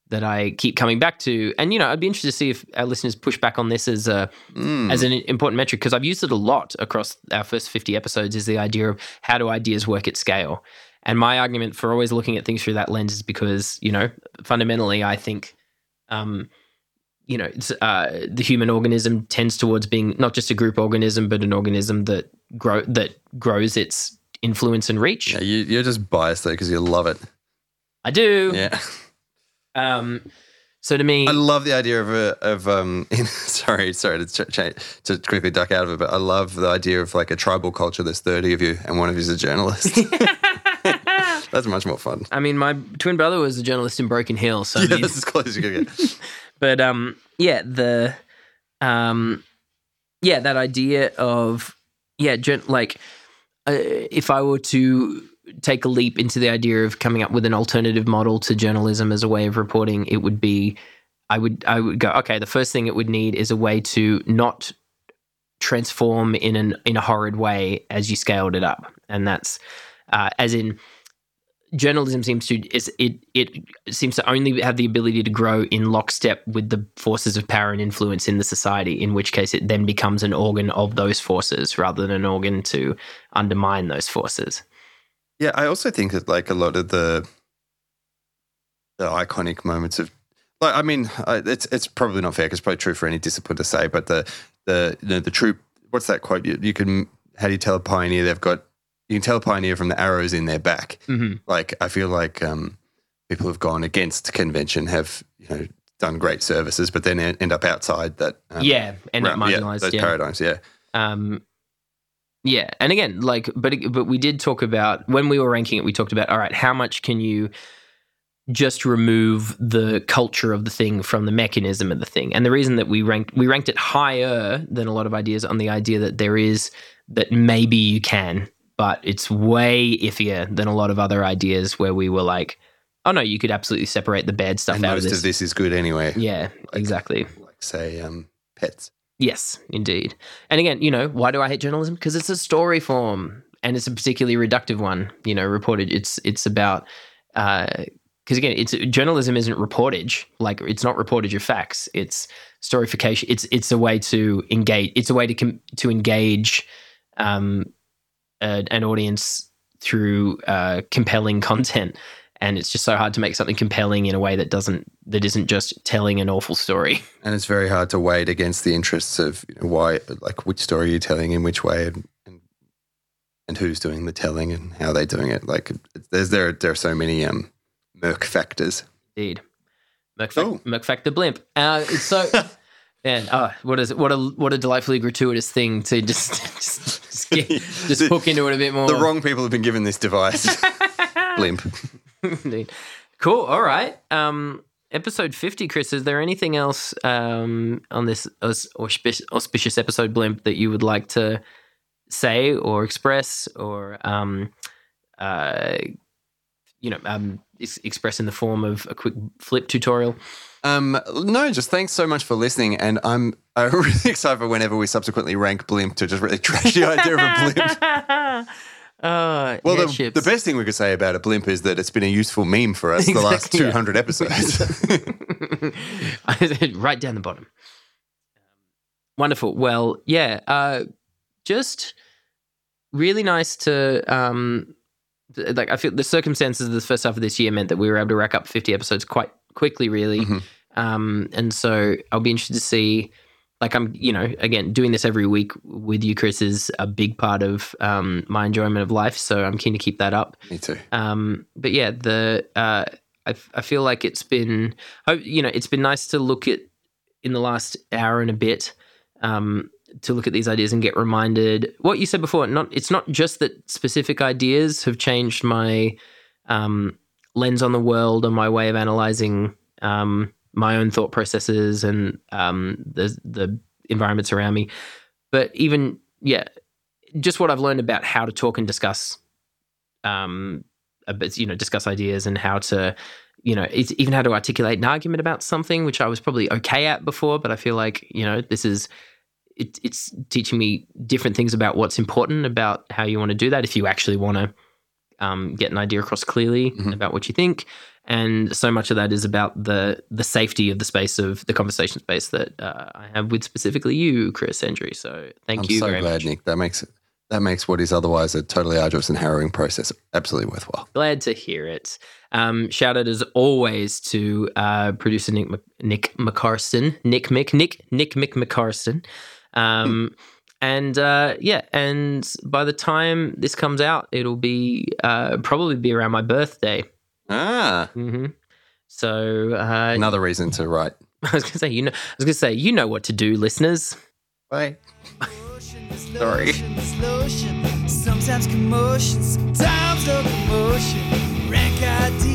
that I keep coming back to. And you know, I'd be interested to see if our listeners push back on this as a Mm. as an important metric because I've used it a lot across our first 50 episodes is the idea of how do ideas work at scale. And my argument for always looking at things through that lens is because, you know, fundamentally I think um you know, uh, the human organism tends towards being not just a group organism, but an organism that grow that grows its influence and reach. Yeah, you, you're just biased though because you love it. I do. Yeah. Um, so to me, I love the idea of a of um. In, sorry, sorry to ch- change to quickly duck out of it, but I love the idea of like a tribal culture. There's thirty of you, and one of you is a journalist. That's much more fun. I mean, my twin brother was a journalist in Broken Hill, so I Yeah, mean- that's as close as you can get. but um yeah the um yeah that idea of yeah gen- like uh, if i were to take a leap into the idea of coming up with an alternative model to journalism as a way of reporting it would be i would i would go okay the first thing it would need is a way to not transform in an in a horrid way as you scaled it up and that's uh, as in journalism seems to is it it seems to only have the ability to grow in lockstep with the forces of power and influence in the society in which case it then becomes an organ of those forces rather than an organ to undermine those forces Yeah, I also think that like a lot of the the iconic moments of like I mean it's it's probably not fair because it's probably true for any discipline to say, but the the you know, the true what's that quote? You, you can how do you tell a pioneer they've got you can tell pioneer from the arrows in their back. mm-hmm. Like I feel like um, people have gone against convention have you know done great services, but then end up outside that um, yeah and realm. marginalized those yeah, paradigms. Yeah, um yeah and again like but but we did talk about when we were ranking it we talked about all right how much can you just remove the culture of the thing from the mechanism of the thing and the reason that we ranked we ranked it higher than a lot of ideas on the idea that there is that maybe you can but it's way iffier than a lot of other ideas where we were like oh no you could absolutely separate the bad stuff and out most of of this this is good anyway. yeah exactly Like say um, pets. Yes, indeed. And again, you know, why do I hate journalism? Because it's a story form, and it's a particularly reductive one. You know, reported. It's it's about because again, it's journalism isn't reportage. Like it's not reportage of facts. It's storification. It's it's a way to engage. It's a way to com- to engage um, a, an audience through uh, compelling content. And it's just so hard to make something compelling in a way that doesn't that isn't just telling an awful story. And it's very hard to weigh it against the interests of you know, why, like, which story you're telling in which way, and, and and who's doing the telling and how they're doing it. Like, there's there there are so many um Merc factors. Indeed. Merkfact, Oh. Merkfact the blimp. Uh, it's so. Man, oh, what is what a what a delightfully gratuitous thing to just just just, get, just The- hook into it a bit more. The wrong people have been given this device. Blimp. Indeed. Cool. All right. Um, episode fifty, Chris. Is there anything else um on this aus- auspicious, auspicious episode blimp that you would like to say or express or um uh you know um ex- express in the form of a quick flip tutorial? Um, no, just thanks so much for listening, and I'm uh, really excited for whenever we subsequently rank Blimp to just really trash the idea of a blimp. Uh, Well, the, the best thing we could say about a blimp is that it's been a useful meme for us the last Exactly, yeah. 200 episodes. right down the bottom. Wonderful. Well, yeah, uh, just really nice to um, like. I feel the circumstances of the first half of this year meant that we were able to rack up fifty episodes quite quickly, really. Mhm. Um, and so I'll be interested to see. Like I'm, you know, again, doing this every week with you, Chris, is a big part of um, my enjoyment of life. So I'm keen to keep that up. Me too. Um, but yeah, the uh, I I feel like it's been you know it's been nice to look at in the last hour and a bit um, to look at these ideas and get reminded what you said before. Not it's not just that specific ideas have changed my um, lens on the world or my way of analyzing um, my own thought processes and um, the the environments around me. But even yeah, just what I've learned about how to talk and discuss, um, bit, you know, discuss ideas and how to, you know, it's even how to articulate an argument about something, which I was probably okay at before, but I feel like you know this is. It, it's teaching me different things about what's important about how you want to do that. If you actually want to um, get an idea across clearly Mhm. about what you think, and so much of that is about the the safety of the space of the conversation space that uh, I have with specifically you, Chris Endrey. So thank I'm you so very glad, much. Nick. That makes that makes what is otherwise a totally arduous and harrowing process absolutely worthwhile. Glad to hear it. Um, shout out as always to uh, producer Nick Mc- Nick McCarson, Nick Mick Nick Nick Mick McCarson. Um, and uh, yeah, and by the time this comes out, it'll be uh, probably be around my birthday. Ah, hmm So uh, another reason to write. I was gonna say you know I was gonna say you know what to do, listeners. Bye. Sorry. Sometimes commotion, sometimes no commotion. Rank ideas.